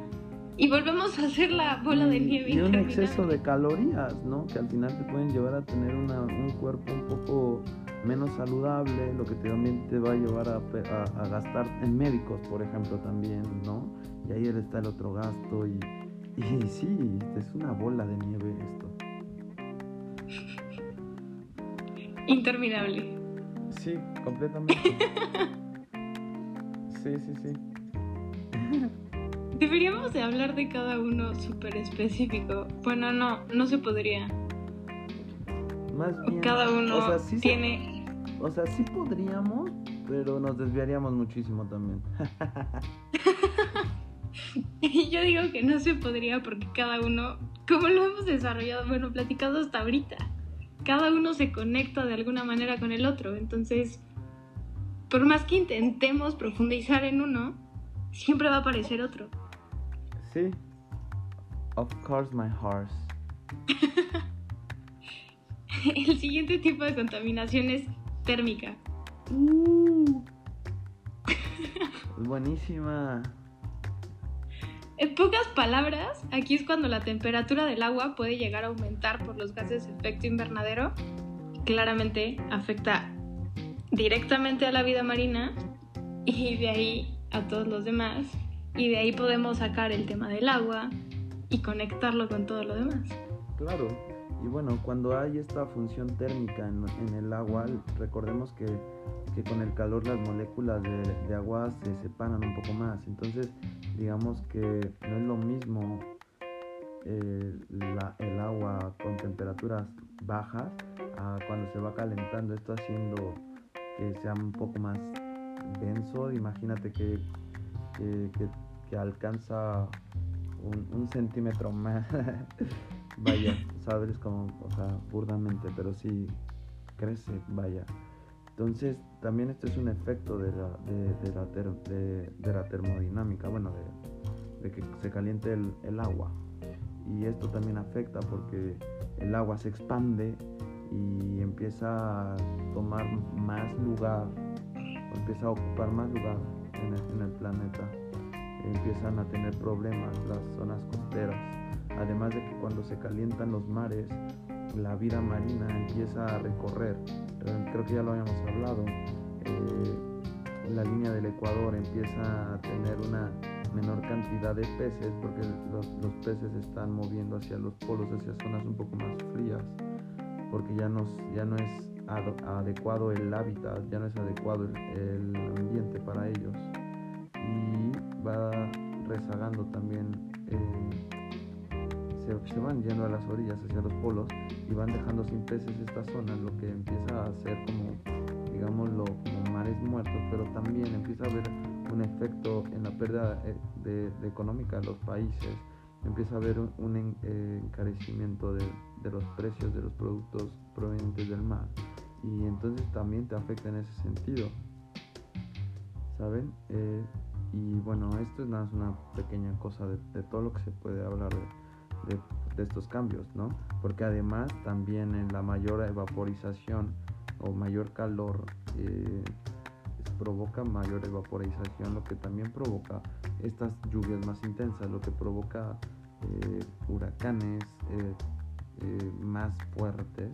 Speaker 1: y volvemos a hacer la bola de nieve.
Speaker 2: Y un exceso de calorías, ¿no? Que al final te pueden llevar a tener un cuerpo un poco menos saludable, lo que también te va a llevar a, gastar en médicos, por ejemplo, también, ¿no? Y ahí está el otro gasto y, y sí, es una bola de nieve esto.
Speaker 1: Interminable.
Speaker 2: Sí, completamente. *laughs* sí, sí, sí.
Speaker 1: Deberíamos de hablar de cada uno súper específico. Bueno, no, no se podría.
Speaker 2: Más bien.
Speaker 1: Cada uno tiene.
Speaker 2: o sea, sí podríamos, pero nos desviaríamos muchísimo también. *laughs*
Speaker 1: Yo digo que no se podría porque cada uno, como lo hemos desarrollado, bueno, platicado hasta ahorita, cada uno se conecta de alguna manera con el otro. Entonces, por más que intentemos profundizar en uno, siempre va a aparecer otro.
Speaker 2: Sí. Of course, my horse. *laughs*
Speaker 1: El siguiente tipo de contaminación es térmica. Uh. *laughs*
Speaker 2: Buenísima.
Speaker 1: En pocas palabras, aquí es cuando la temperatura del agua puede llegar a aumentar por los gases de efecto invernadero. Claramente afecta directamente a la vida marina y de ahí a todos los demás y de ahí podemos sacar el tema del agua y conectarlo con todo lo demás.
Speaker 2: Claro, y bueno, cuando hay esta función térmica en, el agua, recordemos que, con el calor las moléculas de, agua se separan un poco más. Entonces, digamos que no es lo mismo eh, el agua con temperaturas bajas a cuando se va calentando. Esto haciendo que sea un poco más denso. Imagínate que, que, que alcanza un, centímetro más. *laughs* vaya, sabes como, o sea, burdamente, pero sí crece, vaya. Entonces, también este es un efecto de la, de, la, de, la termodinámica, bueno, de, que se caliente el, agua. Y esto también afecta porque el agua se expande y empieza a tomar más lugar, empieza a ocupar más lugar en el planeta. Empiezan a tener problemas las zonas costeras. Además de que cuando se calientan los mares, la vida marina empieza a recorrer. Creo que ya lo habíamos hablado. Eh, la línea del Ecuador empieza a tener una menor cantidad de peces porque los, peces se están moviendo hacia los polos, hacia zonas un poco más frías, porque ya no, ya no es adecuado el hábitat, ya no es adecuado el, ambiente para ellos. Y va rezagando también, se, se, van yendo a las orillas, hacia los polos, y van dejando sin peces esta zona, lo que empieza a ser como, digámoslo, como mares muertos, pero también empieza a haber un efecto en la pérdida eh, de, económica de los países, empieza a haber un, eh, encarecimiento de, los precios de los productos provenientes del mar y entonces también te afecta en ese sentido, ¿saben? Eh, y bueno, esto es nada más una pequeña cosa de, todo lo que se puede hablar de, estos cambios, ¿no? Porque además también en la mayor evaporización o mayor calor provoca mayor evaporización, lo que también provoca estas lluvias más intensas, lo que provoca eh, huracanes eh, eh, más fuertes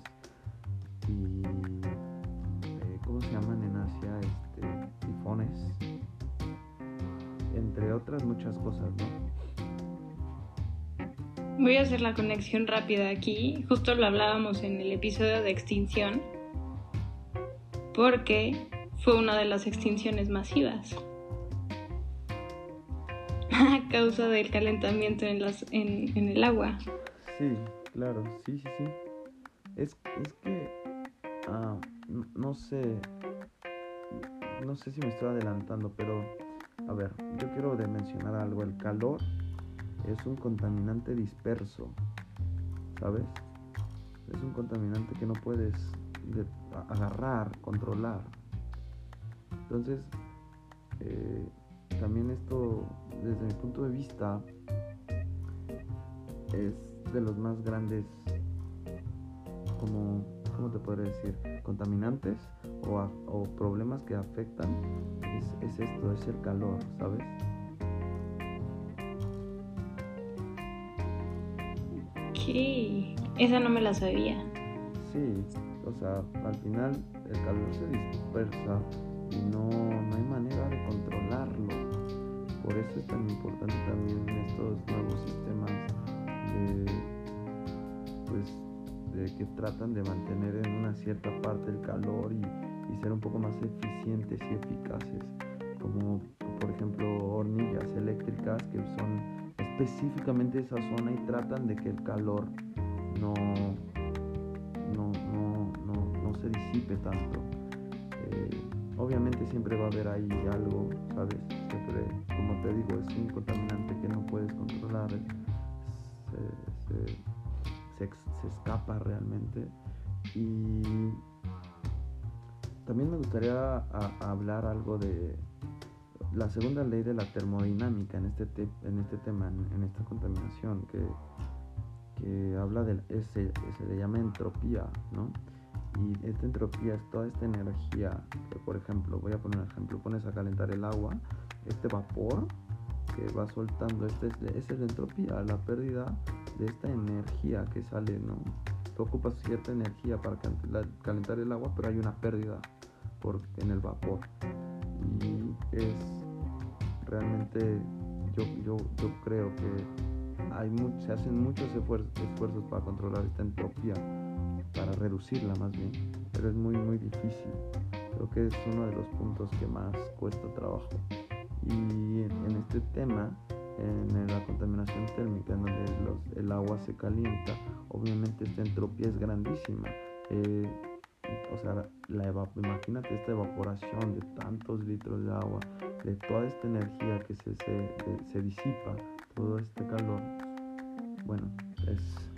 Speaker 2: y ¿cómo se llaman en Asia? Este, tifones, entre otras muchas cosas, ¿no?
Speaker 1: Voy a hacer la conexión rápida aquí. Justo lo hablábamos en el episodio de extinción. Porque fue una de las extinciones masivas *laughs* a causa del calentamiento en, las, en, el agua.
Speaker 2: Sí, claro, sí, sí, sí. Es, que, ah, no, sé, no sé si me estoy adelantando, pero a ver, yo quiero mencionar algo. El calor es un contaminante disperso, ¿sabes? Es un contaminante que no puedes agarrar, controlar. Entonces, eh, también esto, desde mi punto de vista, es de los más grandes, como, ¿cómo te podría decir? Contaminantes o, problemas que afectan, es, esto, es el calor, ¿sabes?
Speaker 1: ¿Qué? Esa no me la sabía.
Speaker 2: Sí, o sea, al final el calor se dispersa y no, no hay manera de controlarlo. Por eso es tan importante también estos nuevos sistemas de, pues, de que tratan de mantener en una cierta parte el calor y, ser un poco más eficientes y eficaces, como por ejemplo hornillas eléctricas que son específicamente esa zona y tratan de que el calor no, no, no, se disipe tanto. Eh, Obviamente siempre va a haber ahí algo, ¿sabes? Siempre, como te digo, es un contaminante que no puedes controlar, se, escapa realmente. Y también me gustaría hablar algo de la segunda ley de la termodinámica en este, en este tema, en, esta contaminación, que, que habla de, ese, se le llama entropía, ¿no? Y esta entropía es toda esta energía que, por ejemplo, voy a poner un ejemplo, pones a calentar el agua, este vapor que va soltando, este es, esa es la entropía, la pérdida de esta energía que sale, ¿no? Tú ocupas cierta energía para calentar el agua, pero hay una pérdida por, en el vapor. Y es realmente, yo, yo, yo creo que hay se hacen muchos esfuerzos para controlar esta entropía para reducirla más bien, pero es muy muy difícil. Creo que es uno de los puntos que más cuesta trabajo. Y en, este tema, en, la contaminación térmica, en donde el agua se calienta, obviamente esta entropía es grandísima. Eh, o sea, la imagínate esta evaporación de tantos litros de agua, de toda esta energía que se, se, se disipa, todo este calor. Bueno, es...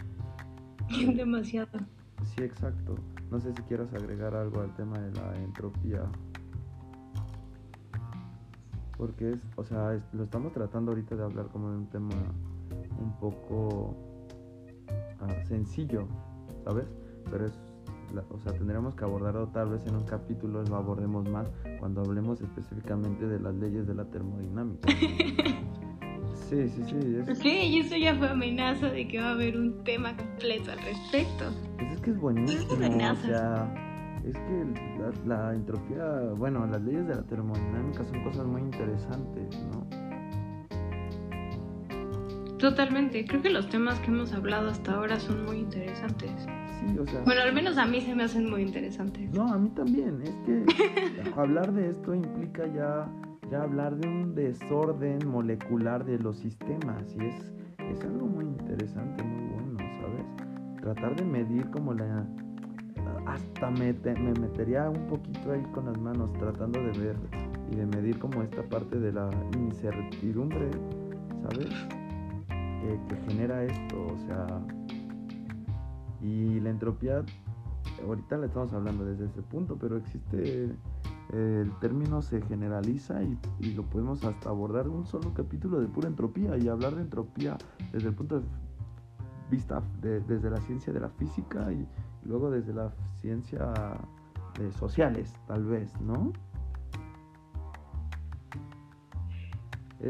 Speaker 2: *laughs*
Speaker 1: Demasiado.
Speaker 2: Sí, exacto. No sé si quieras agregar algo al tema de la entropía. Porque es, o sea, lo estamos tratando ahorita de hablar como de un tema un poco ah, sencillo, ¿sabes? Pero es o sea, tendríamos que abordarlo tal vez en un capítulo, lo abordemos más cuando hablemos específicamente de las leyes de la termodinámica. *laughs* sí, sí, sí.
Speaker 1: Es... Sí, y eso ya fue amenaza de que va a haber un tema completo al respecto.
Speaker 2: Pues es que es buenísimo, o sea, es que la, la entropía, bueno, las leyes de la termodinámica son cosas muy interesantes, ¿no?
Speaker 1: Totalmente, creo que los temas que hemos hablado hasta ahora son muy interesantes.
Speaker 2: Sí, o sea...
Speaker 1: Bueno, al menos a mí se me hacen muy interesantes.
Speaker 2: No, a mí también, es que *laughs* hablar de esto implica ya, ya hablar de un desorden molecular de los sistemas y es, es algo muy interesante, muy bueno, ¿sabes? Tratar de medir como la... Hasta me, me metería un poquito ahí con las manos tratando de ver y de medir como esta parte de la incertidumbre, ¿sabes? Que, genera esto, o sea, y la entropía, ahorita le estamos hablando desde ese punto, pero existe, el término se generaliza y, lo podemos hasta abordar un solo capítulo de pura entropía y hablar de entropía desde el punto de vista, desde la ciencia de la física y, luego desde la ciencia de sociales, tal vez, ¿no?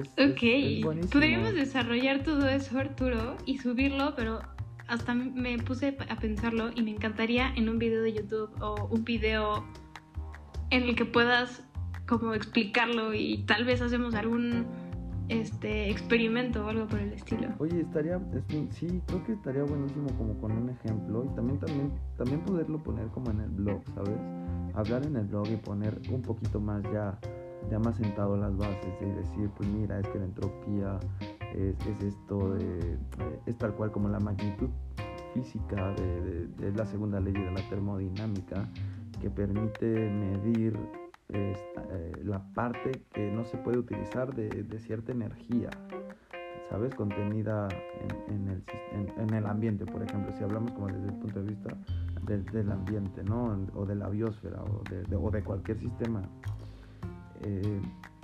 Speaker 1: Ok, podríamos desarrollar todo eso, Arturo, y subirlo, pero hasta me puse a pensarlo y me encantaría en un video de YouTube o un video en el que puedas como explicarlo y tal vez hacemos algún este experimento o algo por el estilo.
Speaker 2: Oye, estaría, sí, creo que estaría buenísimo como con un ejemplo y también, también, también poderlo poner como en el blog, ¿sabes? Hablar en el blog y poner un poquito más ya ya más sentado las bases y decir, pues mira, es que la entropía es, esto, de, eh, es tal cual como la magnitud física de, la segunda ley de la termodinámica que permite medir eh, la parte que no se puede utilizar de, cierta energía, ¿sabes? Contenida en, el, en, el, ambiente, por ejemplo, si hablamos como desde el punto de vista del ambiente, ¿no? O de la biosfera de, o de cualquier sistema eh,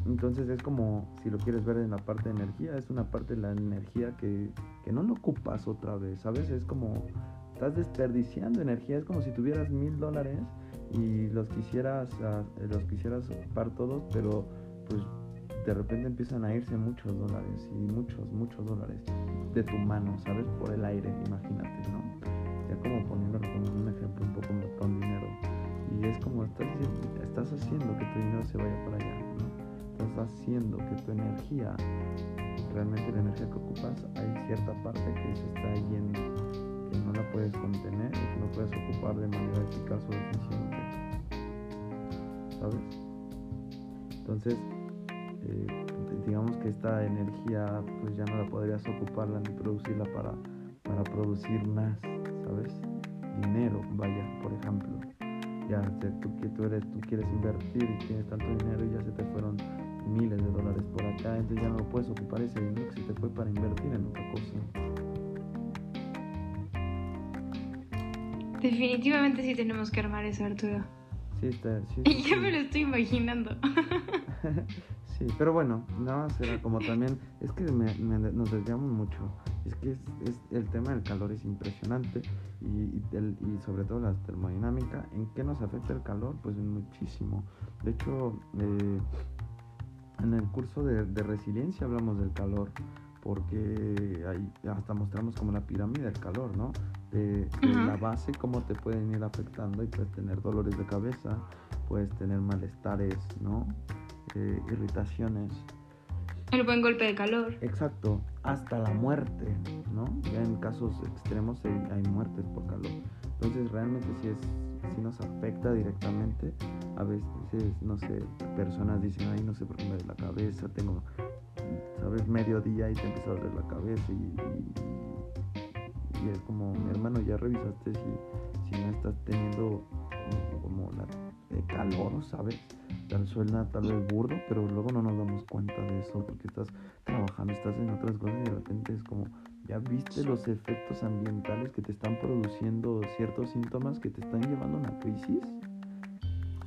Speaker 2: entonces es como, si lo quieres ver en la parte de energía, es una parte de la energía que, que no lo ocupas otra vez, ¿sabes? Es como, estás desperdiciando energía, es como si tuvieras mil dólares y los quisieras, ah, los quisieras ocupar todos, pero pues de repente empiezan a irse muchos dólares y muchos, muchos dólares de tu mano, ¿sabes? Por el aire, imagínate, ¿no? Ya como poniéndolo como es como estás, estás haciendo que tu dinero se vaya para allá, ¿no? Estás haciendo que tu energía, realmente la energía que ocupas, hay cierta parte que se está yendo, que no la puedes contener y que no puedes ocupar de manera eficaz o eficiente. ¿Sabes? Entonces, eh, digamos que esta energía pues ya no la podrías ocuparla ni producirla para, para producir más, ¿sabes? Dinero, vaya, por ejemplo ya tú, tú, eres, tú quieres invertir y tienes tanto dinero y ya se te fueron miles de dólares por acá, entonces ya no puedes ocupar ese dinero que se te fue para invertir en otra cosa.
Speaker 1: Definitivamente sí tenemos que armar eso, Arturo.
Speaker 2: Sí, está, sí,
Speaker 1: Y *laughs* ya me lo estoy imaginando. *laughs*
Speaker 2: sí, pero bueno, nada más era como también, es que nos desviamos mucho es que es, el tema del calor es impresionante y, y, sobre todo la termodinámica. ¿En qué nos afecta el calor? Pues muchísimo. De hecho, eh, en el curso de, resiliencia hablamos del calor porque ahí hasta mostramos como la pirámide del calor, ¿no? De, la base, cómo te pueden ir afectando y puedes tener dolores de cabeza, puedes tener malestares, ¿no? Eh, irritaciones,
Speaker 1: el buen golpe de calor.
Speaker 2: Exacto, hasta la muerte, ¿no? Ya en casos extremos hay muertes por calor. Entonces realmente sí, es, sí nos afecta directamente. A veces, no sé, personas dicen, ay, no sé por qué me duele la cabeza, tengo, sabes, mediodía y te empieza a doler la cabeza y, y, es como, mi hermano, ya revisaste si, si no estás teniendo como la de calor, ¿sabes? Tal suena tal vez burdo, pero luego no nos damos cuenta de eso porque estás trabajando, estás en otras cosas y de repente es como, ya viste los efectos ambientales que te están produciendo ciertos síntomas que te están llevando a una crisis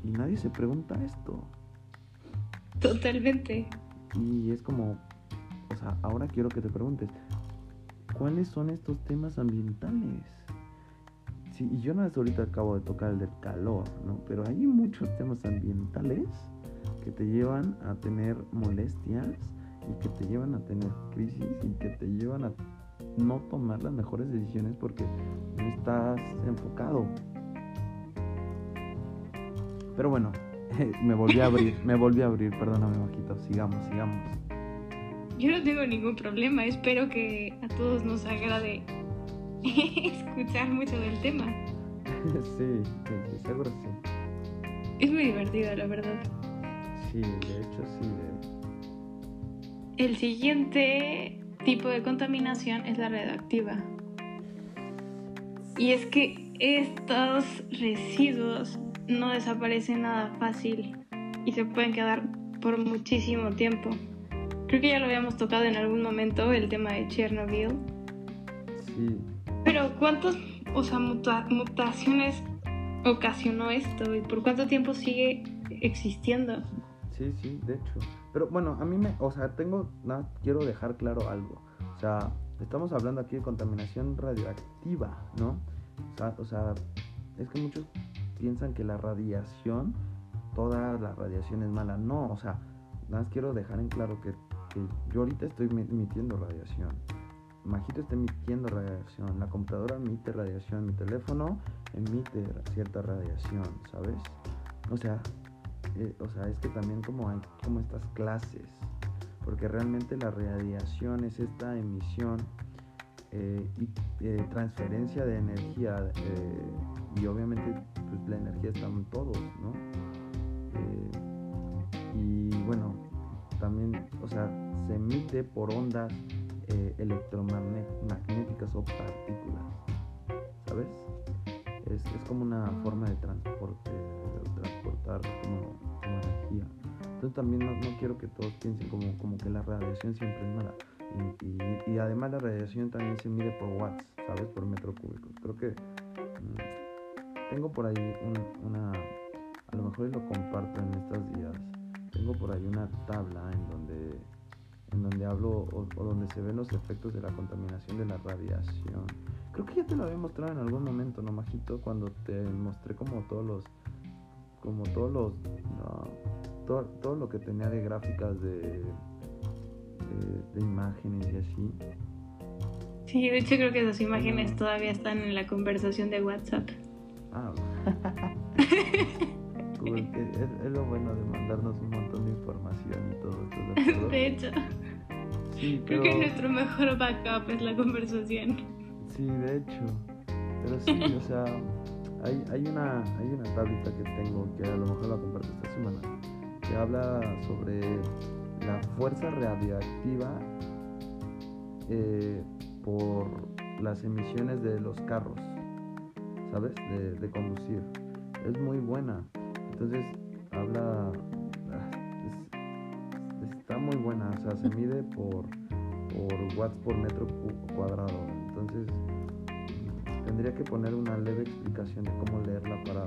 Speaker 2: y nadie se pregunta esto.
Speaker 1: Totalmente.
Speaker 2: Y es como, o sea, ahora quiero que te preguntes, ¿cuáles son estos temas ambientales? Sí, y yo no es ahorita acabo de tocar el del calor, ¿no? Pero hay muchos temas ambientales que te llevan a tener molestias y que te llevan a tener crisis y que te llevan a no tomar las mejores decisiones porque no estás enfocado. Pero bueno, *laughs* me volví a abrir, me volví a abrir, perdóname, Majito. Sigamos, sigamos.
Speaker 1: Yo no tengo ningún problema, espero que a todos nos agrade *laughs* escuchar mucho del tema. *laughs*
Speaker 2: sí, sí, seguro sí.
Speaker 1: Es muy divertido, la verdad.
Speaker 2: Sí, de hecho sí.
Speaker 1: El siguiente tipo de contaminación es la radioactiva. Y es que estos residuos no desaparecen nada fácil y se pueden quedar por muchísimo tiempo. Creo que ya lo habíamos tocado en algún momento, el tema de Chernobyl.
Speaker 2: Sí.
Speaker 1: Pero ¿cuántas o sea, mutaciones ocasionó esto y por cuánto tiempo sigue existiendo?
Speaker 2: Sí, sí, de hecho. Pero bueno, a mí me, o sea, tengo, nada, quiero dejar claro algo. O sea, estamos hablando aquí de contaminación radioactiva, ¿no? O sea, es que muchos piensan que la radiación, toda la radiación es mala. No, o sea, nada más quiero dejar en claro que, yo ahorita estoy emitiendo radiación. Majito está emitiendo radiación, la computadora emite radiación, mi teléfono emite cierta radiación, ¿sabes? O sea, eh, o sea, es que también como hay como estas clases, porque realmente la radiación es esta emisión eh, y eh, transferencia de energía y obviamente pues la energía está en todos, ¿no? y bueno, también, o sea, se emite por ondas electromagnéticas o partículas, ¿sabes? Es, es como una forma de transporte transportar como, energía. Entonces también no, quiero que todos piensen como, como que la radiación siempre es mala. Y, además la radiación también se mide por watts, ¿sabes? Por metro cúbico. Creo que mm, tengo por ahí una, a lo mejor lo comparto en estos días. Tengo por ahí una tabla en donde, en donde hablo o, o donde se ven los efectos de la contaminación de la radiación. Creo que ya te lo había mostrado en algún momento, ¿no, Majito? Cuando te mostré como todos los como todos los todo, todo, lo que tenía de gráficas de, de, imágenes y así.
Speaker 1: Sí de hecho creo que esas imágenes todavía están en la conversación de WhatsApp.
Speaker 2: Ah *laughs* es, lo bueno de mandarnos un montón de información y todo
Speaker 1: esto de hecho sí, creo que nuestro mejor backup es la conversación
Speaker 2: sí de hecho pero sí o sea hay, hay, una, hay una tablita que tengo que a lo mejor la comparto esta semana que habla sobre la fuerza radioactiva eh, por las emisiones de los carros, ¿sabes? De, de conducir. Es muy buena. Entonces habla... muy buena, o sea, se mide por, por watts por metro cuadrado. Entonces tendría que poner una leve explicación de cómo leerla para,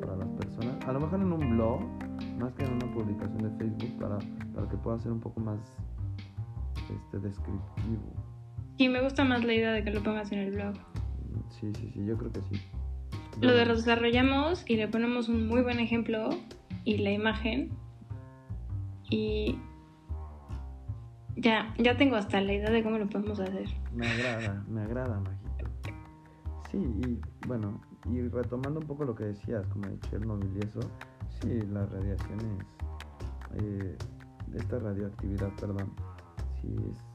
Speaker 2: para, las personas. A lo mejor en un blog, más que en una publicación de Facebook, para, para que pueda ser un poco más este, descriptivo.
Speaker 1: Y me gusta más la idea de que lo pongas en el blog.
Speaker 2: Sí, sí, sí, yo creo que sí.
Speaker 1: Lo desarrollamos y le ponemos un muy buen ejemplo y la imagen. Y ya, ya tengo hasta la idea de cómo lo podemos hacer.
Speaker 2: Me agrada, me agrada, Sí, y bueno, y retomando un poco lo que decías, como de Chernobyl y eso, sí, las radiaciones, eh, esta radioactividad, perdón, sí es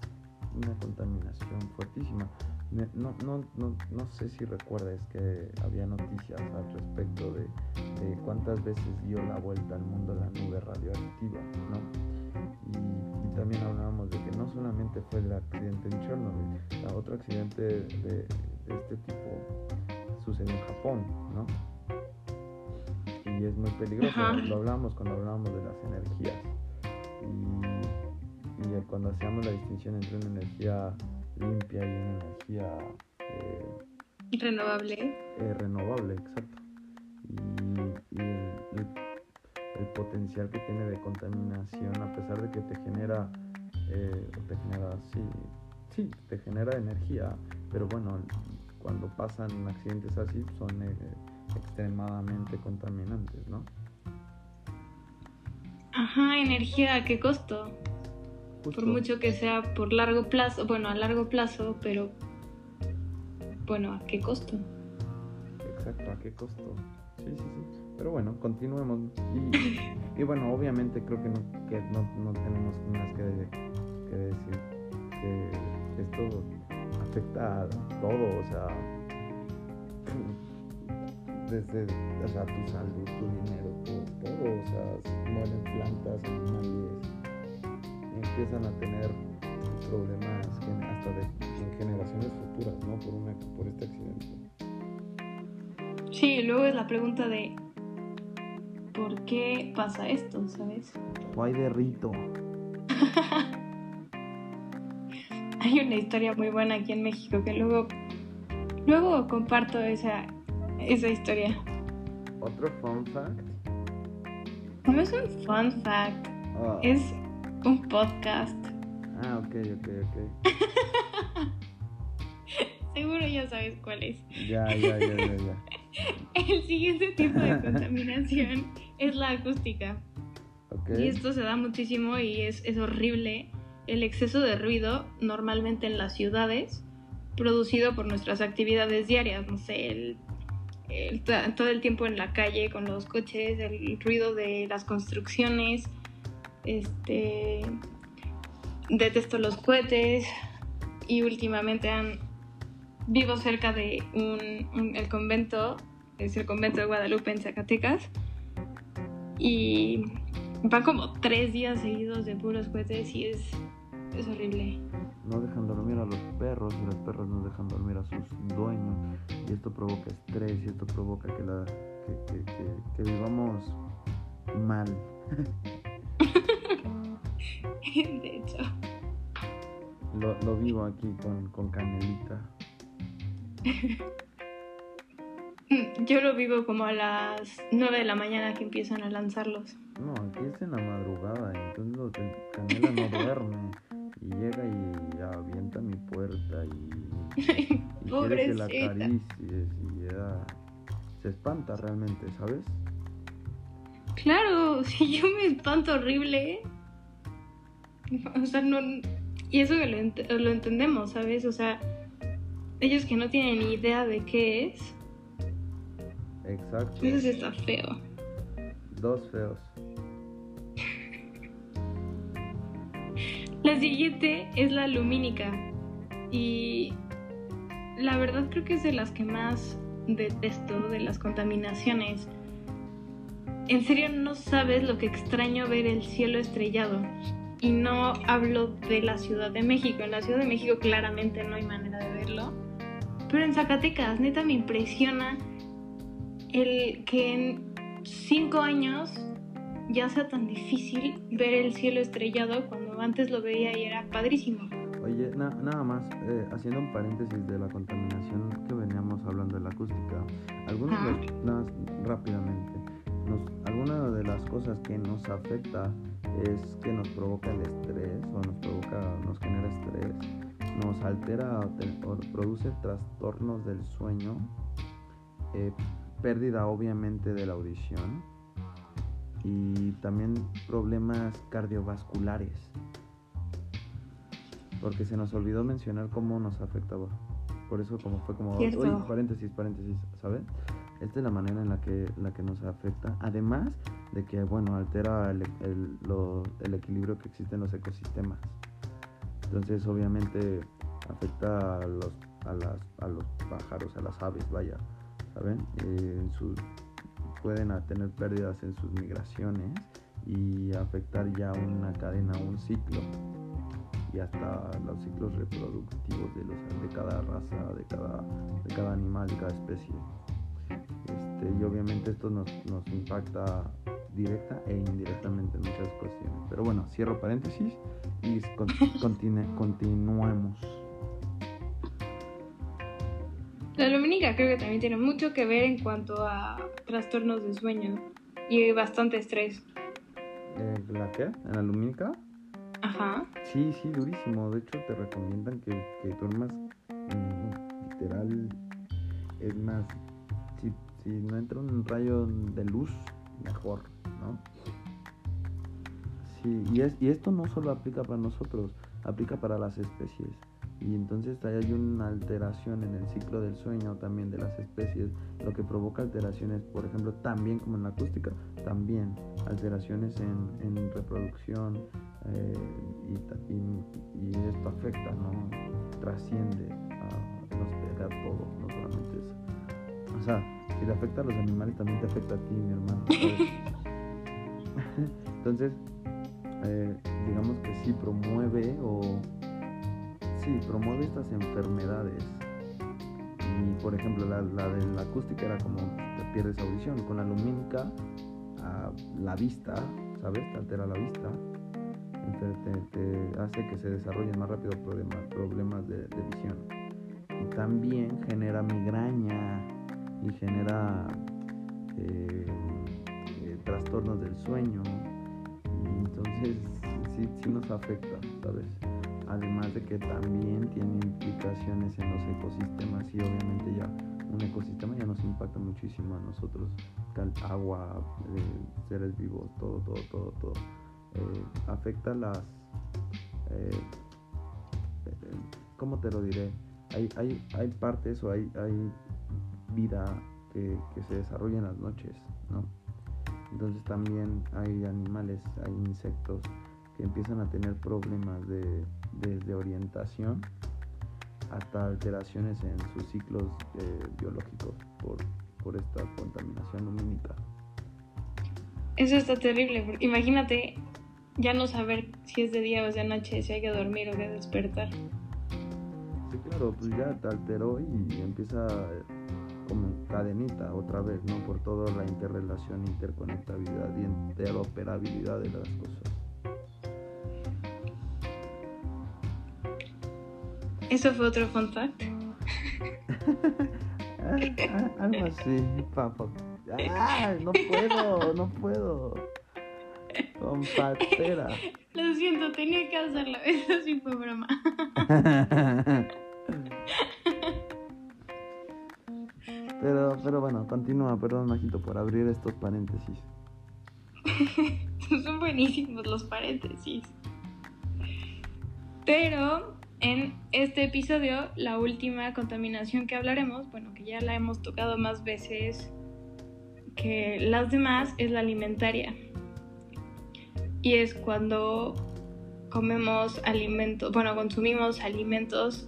Speaker 2: una contaminación fuertísima. No, no, no, no sé si recuerdas que había noticias al respecto de, cuántas veces dio la vuelta al mundo la nube radioactiva, ¿no? Y, también hablábamos de que no solamente fue el accidente en Chernobyl, otro accidente de, este tipo sucede en Japón, ¿no? Y es muy peligroso, lo hablamos cuando hablamos de las energías. Y, y, cuando hacíamos la distinción entre una energía limpia y una energía...
Speaker 1: Eh, renovable.
Speaker 2: Eh, renovable, exacto. Y, el, el, potencial que tiene de contaminación, a pesar de que te genera, eh, te genera, sí, sí, te genera energía, pero bueno, cuando pasan accidentes así son eh, extremadamente contaminantes, ¿no?
Speaker 1: Ajá, energía, ¿a qué costo?
Speaker 2: Justo.
Speaker 1: Por mucho que sea por largo plazo, bueno, a largo plazo, pero bueno, ¿a qué costo?
Speaker 2: Exacto, ¿a qué costo? Sí, sí, sí. Pero bueno, continuemos. Y, bueno, obviamente creo que no, que no, no tenemos más que, decir que esto afecta a todo, o sea, desde o sea, tu salud, tu dinero, todo, todo, o sea, se mueren plantas, animales, empiezan a tener problemas hasta de, en generaciones futuras, ¿no? Por, una, por este accidente.
Speaker 1: Sí, luego es la pregunta de ¿por qué pasa esto, sabes?
Speaker 2: O hay de rito. *laughs*
Speaker 1: Hay una historia muy buena aquí en México que luego luego comparto esa esa historia.
Speaker 2: Otro fun fact.
Speaker 1: No es un fun fact,
Speaker 2: Ah,
Speaker 1: es un podcast.
Speaker 2: ah, ok, ok, ok. *laughs*
Speaker 1: Seguro ya sabes cuál es.
Speaker 2: Ya, ya, ya, ya, ya. *laughs*
Speaker 1: El siguiente tipo de contaminación es la acústica. Y esto se da muchísimo y es, es horrible. El exceso de ruido, normalmente en las ciudades, producido por nuestras actividades diarias, no sé, el, el- to- todo el tiempo en la calle con los coches, el ruido de las construcciones, este, detesto los cohetes y últimamente han, vivo cerca de un, un- el convento, es el convento de Guadalupe en Zacatecas, y van como tres días seguidos de puros cohetes y es, es horrible.
Speaker 2: No dejan dormir a los perros y los perros no dejan dormir a sus dueños. Y esto provoca estrés y esto provoca que, la, que, que- que- que vivamos mal. *laughs*
Speaker 1: De hecho,
Speaker 2: Lo, lo vivo aquí con, con Canelita. *laughs* *laughs*
Speaker 1: yo lo vivo como a las 9 de la mañana que empiezan a lanzarlos.
Speaker 2: No, aquí es en la madrugada entonces Canela no *laughs* duerme. Y llega y avienta mi puerta y, *laughs* y quiere que la acaricies y ya se espanta realmente, ¿sabes?
Speaker 1: Claro, si yo me espanto horrible. O sea, no. Y eso que lo, ent- lo entendemos, ¿sabes? O sea, ellos que no tienen ni idea de qué es,
Speaker 2: Exacto.
Speaker 1: sí está feo.
Speaker 2: Dos feos.
Speaker 1: La siguiente es la lumínica. Y la verdad creo que es de las que más detesto de las contaminaciones. En serio no sabes lo que extraño ver el cielo estrellado. Y no hablo de la Ciudad de México. En la Ciudad de México claramente no hay manera de verlo. Pero en Zacatecas, neta, me impresiona el que en cinco años ya sea tan difícil ver el cielo estrellado cuando antes lo veía y era padrísimo.
Speaker 2: Oye, na- nada más, eh, haciendo un paréntesis de la contaminación que veníamos hablando de la acústica, algunas las- más rápidamente, nos, alguna de las cosas que nos afecta es que nos provoca el estrés o nos provoca, nos genera estrés, nos altera o, te- o produce trastornos del sueño, eh, pérdida obviamente de la audición y también problemas cardiovasculares. Porque se nos olvidó mencionar cómo nos afectaba. Por eso como fue como,
Speaker 1: Cierto.
Speaker 2: uy, paréntesis, paréntesis, ¿saben? Esta es la manera en la que, la que nos afecta. Además de que, bueno, altera el, el- lo- el equilibrio que existe en los ecosistemas. Entonces, obviamente, afecta a los, a las, a los pájaros, a las aves, vaya, Eh, pueden tener pérdidas en sus migraciones y afectar ya una cadena, un ciclo y hasta los ciclos reproductivos de, los, de cada raza, de cada, de cada animal, de cada especie. Este, y obviamente esto nos, nos impacta directa e indirectamente en muchas cuestiones. Pero bueno, cierro paréntesis y con- continue- continuemos.
Speaker 1: La lumínica creo que también tiene mucho que ver en cuanto a trastornos de sueño y bastante estrés.
Speaker 2: Eh, ¿La qué? ¿En la lumínica?
Speaker 1: Ajá.
Speaker 2: Sí, sí, durísimo. De hecho, te recomiendan que, que duermas mm, literal, es más, si, si no entra un rayo de luz, mejor, ¿no? Sí, y, es, y esto no solo aplica para nosotros, aplica para las especies. Y entonces hay una alteración en el ciclo del sueño también de las especies, lo que provoca alteraciones, por ejemplo, también como en la acústica, también alteraciones en, en reproducción eh, y, y, esto afecta, ¿no? Trasciende a, nos pega todo, no solamente eso. O sea, si le afecta a los animales, también te afecta a ti, mi hermano. *laughs* entonces, eh, digamos que sí promueve o sí promueve estas enfermedades. Y por ejemplo la, de la acústica era como te pierdes audición. Con la lumínica la vista sabes te altera la vista. Te, hace que se desarrollen más rápido problemas, problemas de, visión. Y también genera migraña y genera eh, eh, trastornos del sueño. Entonces sí, sí nos afecta, ¿sabes? Además de que también tiene implicaciones en los ecosistemas y obviamente ya un ecosistema ya nos impacta muchísimo a nosotros, agua, eh, seres vivos, todo, todo, todo, todo. Eh, afecta las... Eh, ¿Cómo te lo diré? Hay, hay, hay partes o hay, hay vida que, que se desarrolla en las noches, ¿no? Entonces también hay animales, hay insectos que empiezan a tener problemas de, desde orientación hasta alteraciones en sus ciclos eh, biológicos por, por esta contaminación lumínica.
Speaker 1: Eso está terrible, imagínate ya no saber si es de día o es de noche, si hay que dormir o que despertar.
Speaker 2: Sí, claro, pues ya te alteró y empieza como cadenita otra vez, ¿no? Por toda la interrelación, interconectabilidad y interoperabilidad de las cosas.
Speaker 1: ¿Eso fue otro fun fact? *laughs*
Speaker 2: Algo así, papá. Ah, no puedo, no puedo. Compactera. *laughs*
Speaker 1: Lo siento, tenía que hacerlo. *laughs* Eso sí fue broma.
Speaker 2: Pero, pero bueno, continúa, perdón, Majito, por abrir estos paréntesis.
Speaker 1: Son buenísimos los paréntesis. Pero en este episodio, la última contaminación que hablaremos, bueno, que ya la hemos tocado más veces que las demás, es la alimentaria. Y es cuando comemos alimentos, bueno, consumimos alimentos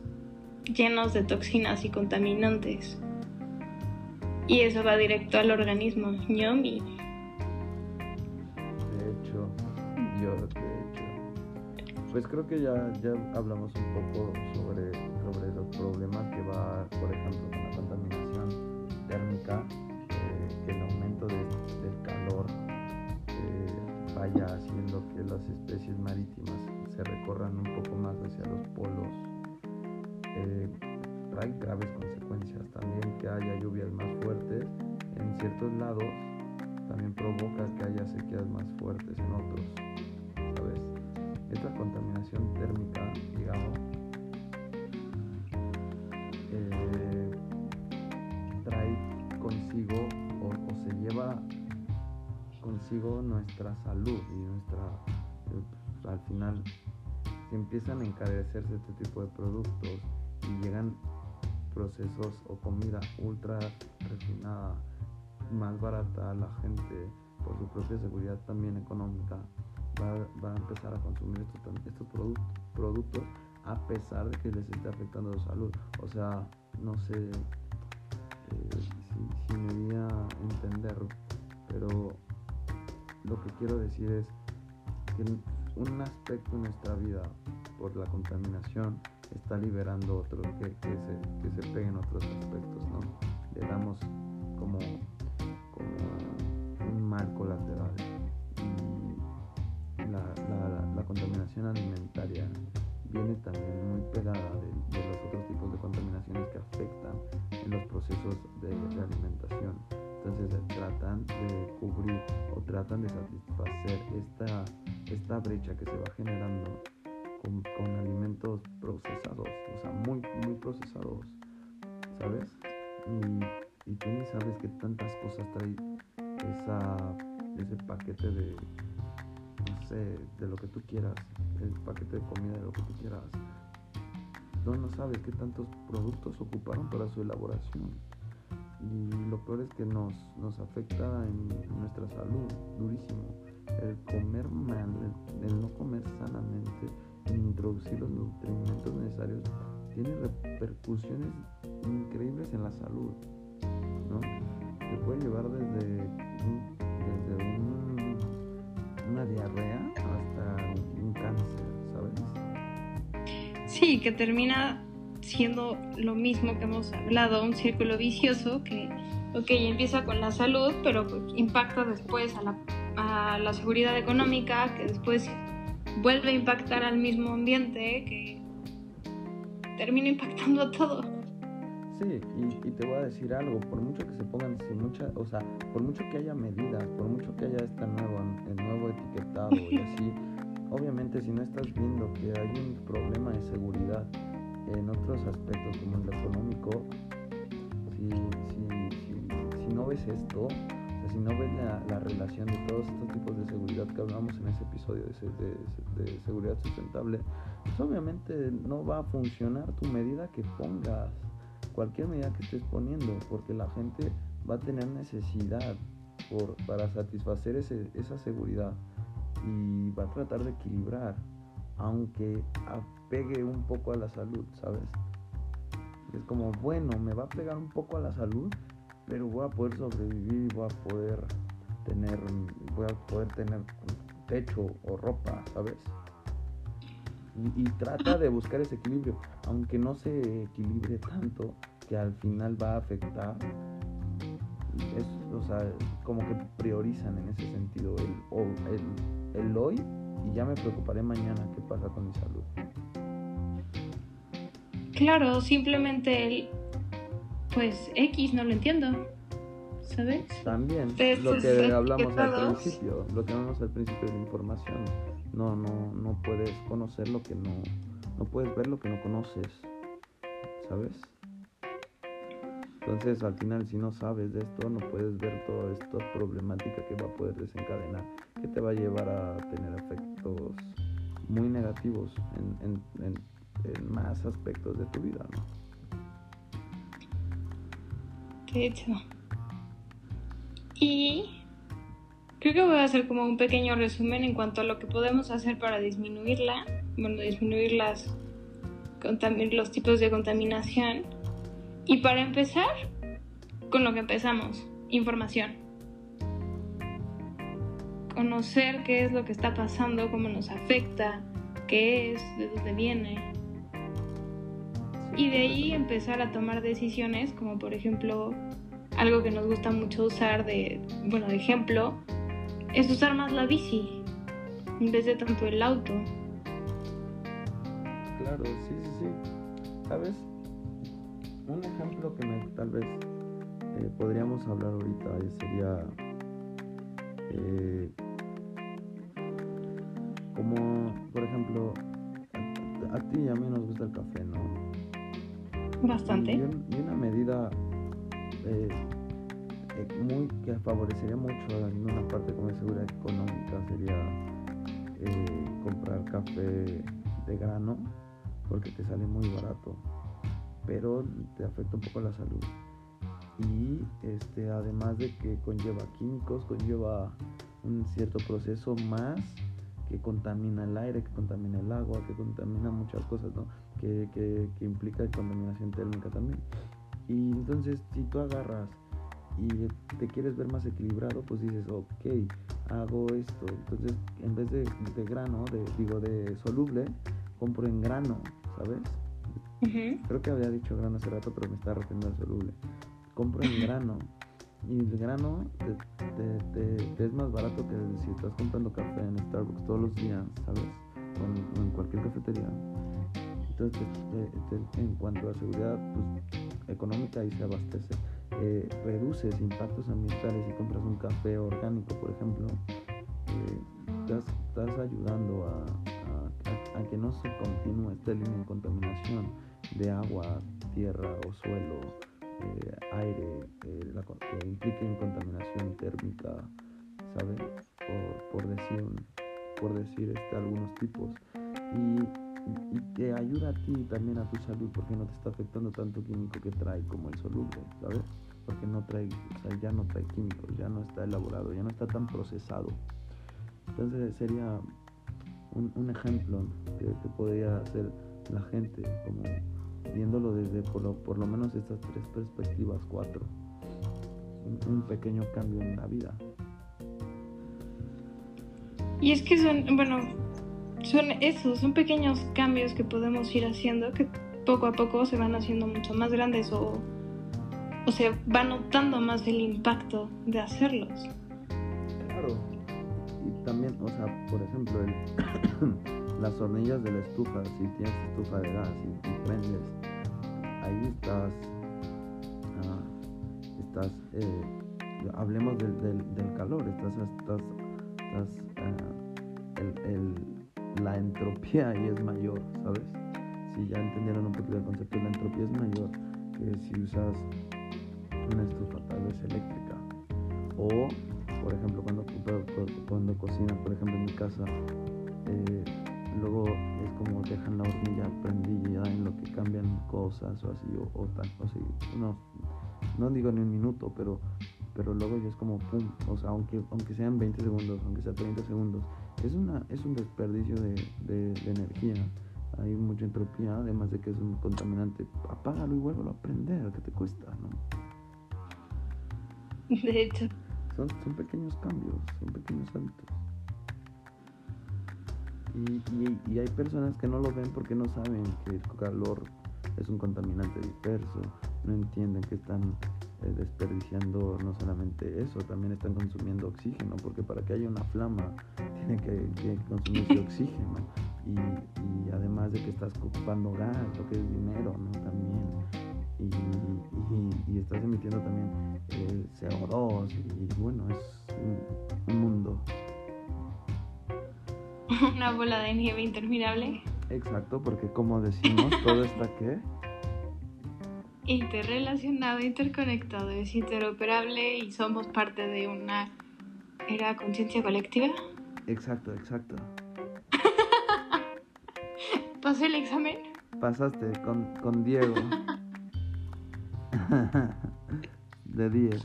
Speaker 1: llenos de toxinas y contaminantes. Y eso va directo al organismo. Yomi.
Speaker 2: Pues creo que ya, ya hablamos un poco sobre, sobre los problemas que va, por ejemplo, con la contaminación térmica, eh, que el aumento del calor eh, vaya haciendo que las especies marítimas se recorran un poco más hacia los polos. Eh, trae graves consecuencias. También que haya lluvias más fuertes en ciertos lados también provoca que haya sequías más fuertes en otros. Esta contaminación térmica, digamos, eh, trae consigo o, se lleva consigo nuestra salud y nuestra eh, al final si empiezan a encarecerse este tipo de productos y llegan procesos o comida ultra refinada, más barata a la gente por su propia seguridad también económica, va, a empezar a consumir estos, productos a pesar de que les esté afectando su salud. O sea, no sé eh, si, me voy a entender, pero lo que quiero decir es que un aspecto en nuestra vida por la contaminación está liberando otro que, se, que se pegue en otros aspectos, ¿no? Le damos contaminación alimentaria viene también muy pegada de, los otros tipos de contaminaciones que afectan en los procesos de, alimentación. Entonces tratan de cubrir o tratan de satisfacer esta, esta brecha que se va generando con, alimentos procesados, o sea, muy, muy procesados, ¿sabes? Y, tú ni sabes que tantas cosas trae ese paquete de, no sé, de lo que tú quieras, el paquete de comida de lo que tú quieras. No, no sabes qué tantos productos ocuparon para su elaboración. Y lo peor es que nos, nos afecta en nuestra salud durísimo. El comer mal, el, no comer sanamente, introducir los nutrimentos necesarios, tiene repercusiones increíbles en la salud. ¿no? Te puede llevar desde una diarrea hasta un cáncer, ¿sabes?
Speaker 1: Sí, que termina siendo lo mismo que hemos hablado, un círculo vicioso que, ok, empieza con la salud, pero impacta después a la, a la seguridad económica, que después vuelve a impactar al mismo ambiente, que termina impactando a todo.
Speaker 2: Sí, y, te voy a decir algo, por mucho que se pongan sin mucha, o sea, por mucho que haya medidas, por mucho que haya este nuevo, el nuevo etiquetado y *laughs* así, obviamente si no estás viendo que hay un problema de seguridad en otros aspectos como en lo económico, si, si, si, no ves esto, o sea, si no ves la, relación de todos estos tipos de seguridad que hablamos en ese episodio de, de, seguridad sustentable, pues obviamente no va a funcionar tu medida que pongas, cualquier medida que estés poniendo, porque la gente va a tener necesidad por, para satisfacer ese, esa seguridad y va a tratar de equilibrar, aunque pegue un poco a la salud, ¿sabes? Es como, bueno, me va a pegar un poco a la salud, pero voy a poder sobrevivir, voy a poder tener, voy a poder tener techo o ropa, ¿sabes? Y, trata de buscar ese equilibrio, aunque no se equilibre tanto que al final va a afectar. Es, o sea, como que priorizan en ese sentido el, el, el hoy y ya me preocuparé mañana qué pasa con mi salud.
Speaker 1: Claro, simplemente el, pues X no lo entiendo, ¿sabes?
Speaker 2: También, lo que hablamos al principio, lo que hablamos al principio de información. No, no, no puedes conocer lo que no, no puedes ver lo que no conoces, ¿sabes? Entonces, al final, si no sabes de esto, no puedes ver toda esta problemática que va a poder desencadenar, que te va a llevar a tener efectos muy negativos en, en, en más aspectos de tu vida, ¿no?
Speaker 1: De hecho. Y creo que voy a hacer como un pequeño resumen en cuanto a lo que podemos hacer para disminuirla, bueno, disminuir las los tipos de contaminación. Y para empezar, con lo que empezamos, información. Conocer qué es lo que está pasando, cómo nos afecta, qué es, de dónde viene y de ahí empezar a tomar decisiones como por ejemplo algo que nos gusta mucho usar de, bueno, de ejemplo, es usar más la bici en vez de tanto el auto.
Speaker 2: Claro, sí, sí, sí. ¿Sabes? Un ejemplo que me, tal vez eh, podríamos hablar ahorita sería eh, como, por ejemplo, a, a, ti y a mí nos gusta el café, ¿no?
Speaker 1: Bastante.
Speaker 2: Y, una medida eh, muy que favorecería mucho en una parte como seguridad económica sería eh, comprar café de grano porque te sale muy barato pero te afecta un poco la salud y este además de que conlleva químicos conlleva un cierto proceso más que contamina el aire, que contamina el agua, que contamina muchas cosas, ¿no? Que, que, que implica contaminación térmica también. Y entonces, si tú agarras y te quieres ver más equilibrado, pues dices, ok, hago esto. Entonces, en vez de, de grano, de, digo, de soluble, compro en grano, ¿sabes? Creo que había dicho grano hace rato, pero me está refiriendo al soluble. Compro en grano y el grano te, es más barato que si estás comprando café en Starbucks todos los días, ¿sabes? O en, cualquier cafetería. Entonces, en cuanto a seguridad pues, económica, ahí se abastece. Eh, reduces impactos ambientales si compras un café orgánico, por ejemplo. Eh, estás, ayudando a, que no se continúe esta línea de contaminación de agua, tierra o suelo, eh, aire, eh, la, que implique contaminación térmica, ¿sabes? Por, por decir, por decir este, algunos tipos. Y y te ayuda a ti también a tu salud porque no te está afectando tanto químico que trae como el soluble, ¿sabes? Porque no trae, o sea, ya no trae químicos, ya no está elaborado, ya no está tan procesado. Entonces sería un, ejemplo que, podría hacer la gente, como viéndolo desde por lo, por lo menos estas tres perspectivas, cuatro. Un pequeño cambio en la vida.
Speaker 1: Y es que son, bueno, son esos, son pequeños cambios que podemos ir haciendo que poco a poco se van haciendo mucho más grandes o, o se va notando más el impacto de hacerlos.
Speaker 2: Claro. Y también, o sea, por ejemplo, *coughs* las hornillas de la estufa, si tienes estufa de gas y, prendes, ahí estás, ah, estás, eh, hablemos del, del, calor, estás, estás, estás ah, el la entropía ahí es mayor, ¿sabes? Si ya entendieron un poquito el concepto, la entropía es mayor que si usas una estufa tal vez eléctrica. O, por ejemplo, cuando, cuando cocinas, por ejemplo, en mi casa, eh, luego es como dejan la hornilla prendida en lo que cambian cosas o así, o, o, tal, o así. No, no digo ni un minuto, pero, pero luego ya es como pum, o sea, aunque, aunque sean 20 segundos, aunque sea 30 segundos, es, una, es un desperdicio de, de, energía. Hay mucha entropía, además de que es un contaminante. Apágalo y vuélvelo a prender, ¿qué te cuesta? ¿no? *laughs*
Speaker 1: De hecho.
Speaker 2: Son, son pequeños cambios, son pequeños hábitos. Y, y, hay personas que no lo ven porque no saben que el calor es un contaminante disperso, no entienden que están eh, desperdiciando no solamente eso, también están consumiendo oxígeno, porque para que haya una flama tiene que, que consumirse *laughs* oxígeno. Y, además de que estás ocupando gas, lo que es dinero, ¿no? También. Y, estás emitiendo también eh, CO2 y bueno, es un mundo. *laughs*
Speaker 1: Una bola de nieve interminable.
Speaker 2: Exacto, porque como decimos, todo está que
Speaker 1: interrelacionado, interconectado, es interoperable y somos parte de una era conciencia colectiva.
Speaker 2: Exacto, exacto. *laughs*
Speaker 1: ¿Pasé el examen?
Speaker 2: Pasaste con, con Diego. *laughs* de 10.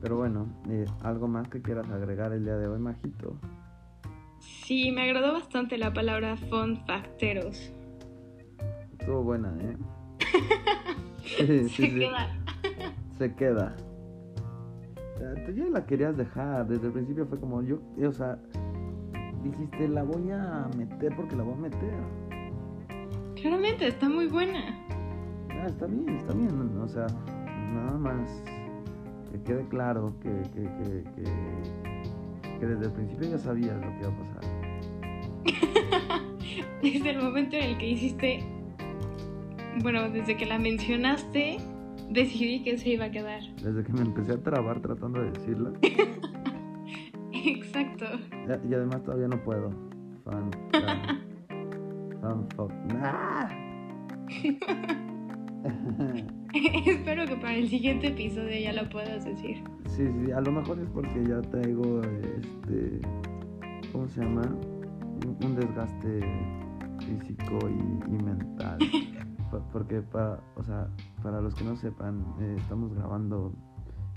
Speaker 2: Pero bueno, eh, ¿algo más que quieras agregar el día de hoy, Majito?
Speaker 1: Sí, me agradó bastante la palabra fun facteros.
Speaker 2: Estuvo buena, ¿eh? *laughs*
Speaker 1: Se queda.
Speaker 2: Se queda. Tú ya la querías dejar. Desde el principio fue como yo, o sea, dijiste, la voy a meter porque la voy a meter.
Speaker 1: Claramente, está muy buena.
Speaker 2: Ah, está bien, está bien. O sea, nada más que quede claro que, que, que, que, que desde el principio ya sabías lo que iba a
Speaker 1: pasar. *laughs* desde el momento en el que hiciste bueno, desde que la mencionaste, decidí que se iba a quedar.
Speaker 2: Desde que me empecé a trabar tratando de decirla. *laughs*
Speaker 1: Exacto.
Speaker 2: Y, además todavía no puedo. Fan. Fan, fuck. *laughs*
Speaker 1: Espero que para el siguiente episodio ya lo puedas decir.
Speaker 2: Sí, sí, a lo mejor es porque ya traigo este. ¿Cómo se llama? Un desgaste físico y, y mental. *laughs* porque para, o sea, para los que no sepan, eh, estamos grabando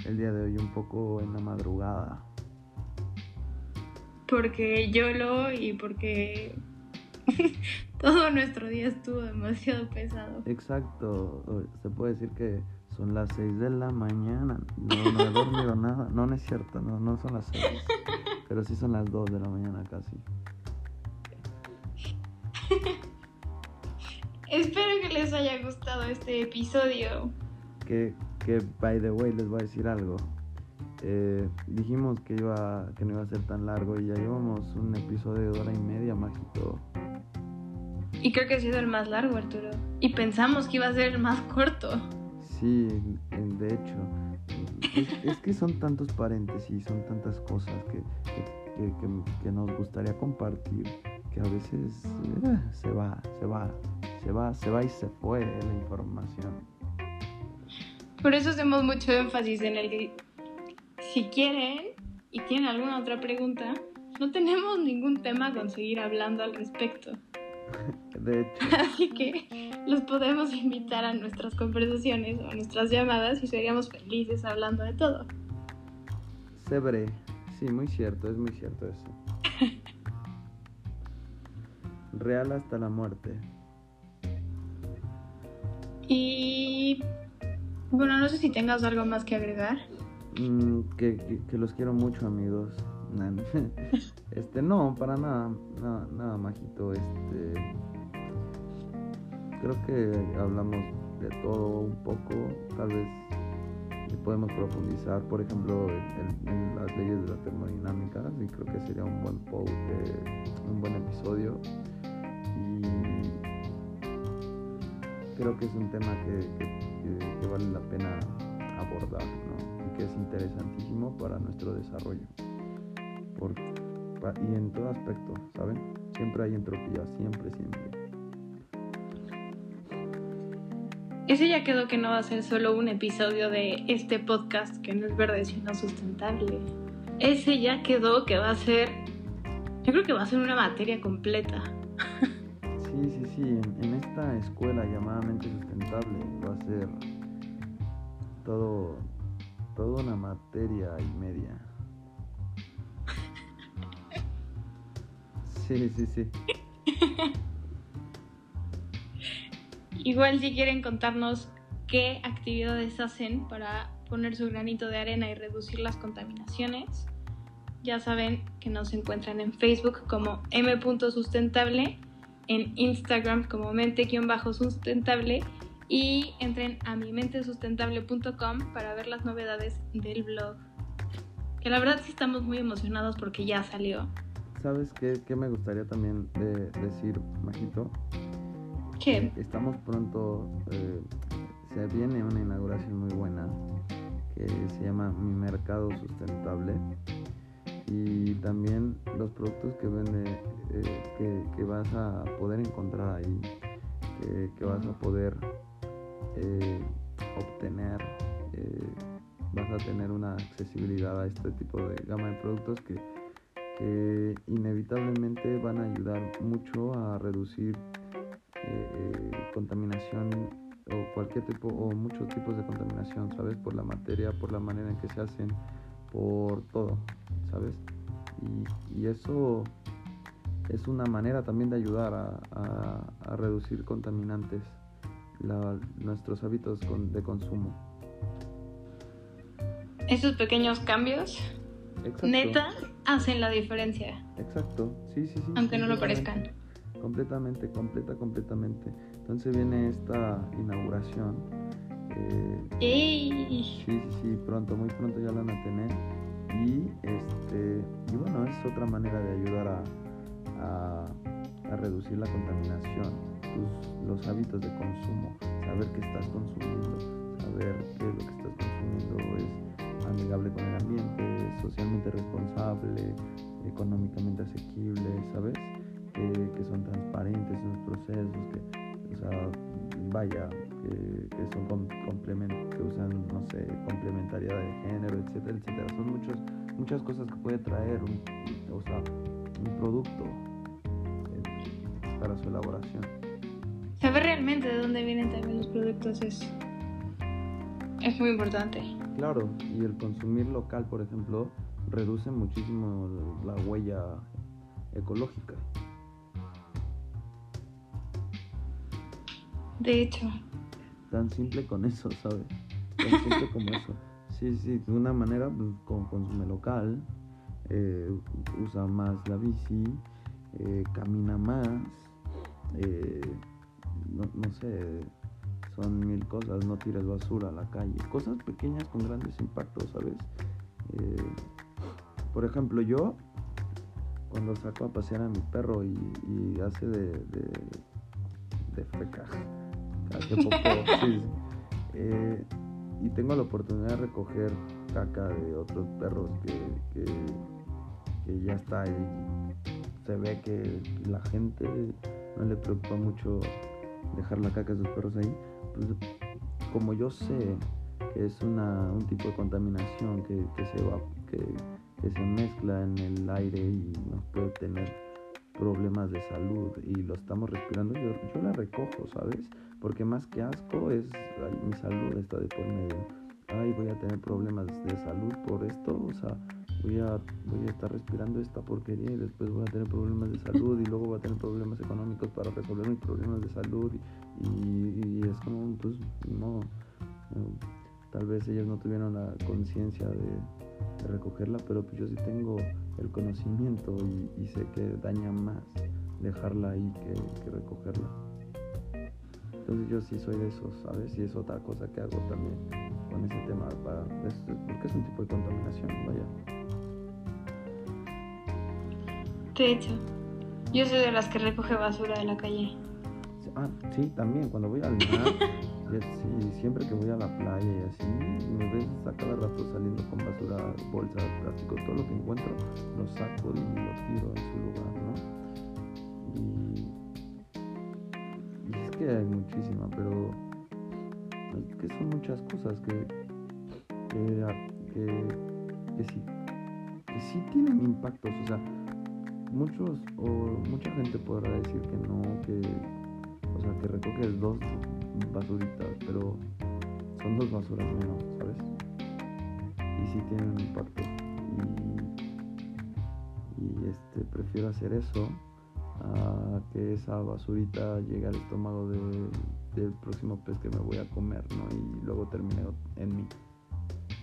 Speaker 2: el día de hoy un poco en la madrugada.
Speaker 1: Porque yo lo y porque *laughs* todo nuestro día estuvo demasiado pesado.
Speaker 2: Exacto, se puede decir que son las 6 de la mañana. No, no he dormido *laughs* nada. No, no es cierto, no, no son las 6. Pero sí son las 2 de la mañana casi. *laughs*
Speaker 1: Espero que les haya gustado este episodio.
Speaker 2: Que, que by the way, les voy a decir algo. Eh, dijimos que, iba, que no iba a ser tan largo y ya llevamos un episodio de hora y media, Mágico.
Speaker 1: Y creo que ha sido el más largo, Arturo. Y pensamos que iba a ser el más corto.
Speaker 2: Sí, de hecho. Es, que son tantos paréntesis, son tantas cosas que, que, nos gustaría compartir, que a veces eh, se va, se va, se va, se va y se fue la información.
Speaker 1: Por eso hacemos mucho énfasis en el que si quieren y tienen alguna otra pregunta, no tenemos ningún tema con seguir hablando al respecto. *laughs*
Speaker 2: De hecho. *laughs*
Speaker 1: Así que los podemos invitar a nuestras conversaciones o a nuestras llamadas y seríamos felices hablando de todo.
Speaker 2: Sebre, sí, muy cierto, es muy cierto eso. *laughs* Real hasta la muerte.
Speaker 1: Y bueno, no sé si tengas algo más que agregar.
Speaker 2: Mm, que, los quiero mucho, amigos. *laughs* este, no, para nada, nada, nada mágico. Este, creo que hablamos de todo un poco. Tal vez podemos profundizar, por ejemplo, en, las leyes de la termodinámica. Y creo que sería un buen post, un buen episodio. Y creo que es un tema que, vale la pena abordar, ¿no? que es interesantísimo para nuestro desarrollo. y en todo aspecto, ¿saben? Siempre hay entropía, siempre, siempre.
Speaker 1: Ese ya quedó que no va a ser solo un episodio de este podcast que no es verde sino sustentable. Ese ya quedó que va a ser, yo creo que va a ser una materia completa. *laughs*
Speaker 2: Sí, sí, sí, en, esta escuela llamada Mente Sustentable va a ser todo, toda una materia y media. Sí, sí, sí.
Speaker 1: Igual si quieren contarnos qué actividades hacen para poner su granito de arena y reducir las contaminaciones, ya saben que nos encuentran en Facebook como m.sustentable, en Instagram como mente-sustentable y entren a mimentesustentable.com para ver las novedades del blog. Que la verdad sí estamos muy emocionados porque ya salió.
Speaker 2: ¿Sabes qué, me gustaría también decir, Majito?
Speaker 1: ¿Qué?
Speaker 2: Eh, estamos pronto, eh, se viene una inauguración muy buena que se llama Mi Mercado Sustentable y también los productos que vende eh, que, vas a poder encontrar ahí que vas a poder eh, obtener, eh, vas a tener una accesibilidad a este tipo de gama de productos que, inevitablemente van a ayudar mucho a reducir contaminación o cualquier tipo o muchos tipos de contaminación, ¿sabes? Por la materia, por la manera en que se hacen, por todo, ¿sabes? Y, eso es una manera también de ayudar a reducir contaminantes nuestros hábitos de consumo.
Speaker 1: Esos pequeños cambios, neta, hacen la diferencia.
Speaker 2: Exacto, sí, sí, sí.
Speaker 1: Aunque no lo parezcan.
Speaker 2: Completamente, completa, completamente. Entonces viene esta inauguración.
Speaker 1: Eh,
Speaker 2: sí, sí, sí, pronto, muy pronto ya la van a tener. Y, este, y bueno, es otra manera de ayudar a, a reducir la contaminación los hábitos de consumo, saber qué estás consumiendo, saber qué es lo que estás consumiendo es amigable con el ambiente, socialmente responsable, económicamente asequible, ¿sabes? que son transparentes en los procesos, que, o sea, vaya, que, son complementos, que usan, no sé, complementariedad de género, etcétera, etcétera. Son muchos, muchas cosas que puede traer un, o sea, un producto para su elaboración.
Speaker 1: Saber realmente de dónde vienen también los productos es, es muy importante.
Speaker 2: Claro, y el consumir local, por ejemplo, reduce muchísimo la huella ecológica.
Speaker 1: De hecho.
Speaker 2: Tan simple con eso, ¿sabes? Tan simple como eso. Sí, sí, de una manera pues, con consume local, eh, usa más la bici, eh, camina más, eh, no, sé, son mil cosas, no tires basura a la calle, cosas pequeñas con grandes impactos, ¿sabes? Por ejemplo, yo cuando saco a pasear a mi perro y, hace de, de, hace poco, *laughs* eh, y tengo la oportunidad de recoger caca de otros perros que, que ya está y se ve que la gente no le preocupa mucho dejar la caca de sus perros ahí, pues como yo sé que es una, un tipo de contaminación que, se va, que, que se mezcla en el aire y nos puede tener problemas de salud y lo estamos respirando, yo, yo la recojo, ¿sabes? Porque más que asco es, mi salud está de por medio. Ay, voy a tener problemas de salud por esto, o sea, voy a, voy a estar respirando esta porquería y después voy a tener problemas de salud y luego voy a tener problemas económicos para resolver mis problemas de salud y, es como, pues, no, tal vez ellos no tuvieron la conciencia de, recogerla, pero pues yo sí tengo el conocimiento y, sé que daña más dejarla ahí que, recogerla. Entonces yo sí soy de esos, ¿sabes? Y es otra cosa que hago también con ese tema, para, porque es un tipo de contaminación, vaya.
Speaker 1: De hecho, yo soy de las que recoge basura de la calle.
Speaker 2: Ah, sí, también, cuando voy al mar, *laughs* sí, siempre que voy a la playa y así, me ves a cada rato saliendo con basura, bolsas, plástico, todo lo que encuentro, lo saco y lo tiro en su lugar, ¿no? Y, y es que hay muchísima, pero que son muchas cosas que, que, sí, que sí tienen impactos, o sea, muchos o mucha gente podrá decir que no, que o sea, que recoges dos basuritas, pero son dos basuras menos, ¿sabes? Y sí tienen un impacto. Y, este prefiero hacer eso a que esa basurita llegue al estómago del próximo pez que me voy a comer, ¿no? Y luego termine en mí.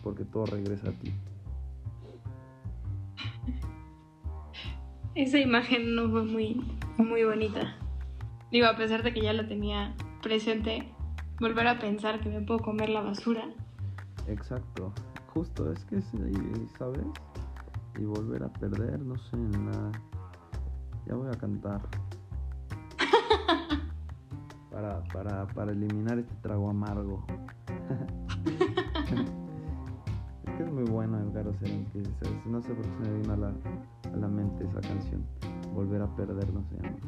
Speaker 2: Porque todo regresa a ti. *laughs*
Speaker 1: Esa imagen no fue muy, muy bonita. Digo, a pesar de que ya la tenía presente, volver a pensar que me puedo comer la basura.
Speaker 2: Exacto. Justo, es que ¿sabes? Y volver a perder, no sé, nada. Ya voy a cantar. *laughs* para, para, para eliminar este trago amargo. *laughs* es que es muy bueno Edgar que No sé por qué se me vino a la, a la mente esa canción. Volver a perdernos se llama.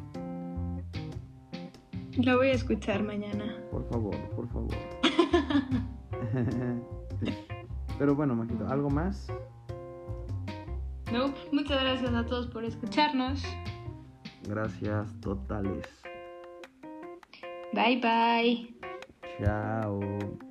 Speaker 1: La voy a escuchar mañana.
Speaker 2: Por favor, por favor. *laughs* Pero bueno, Majito, ¿algo más?
Speaker 1: No, muchas gracias a todos por escucharnos.
Speaker 2: Gracias totales.
Speaker 1: Bye bye.
Speaker 2: Chao.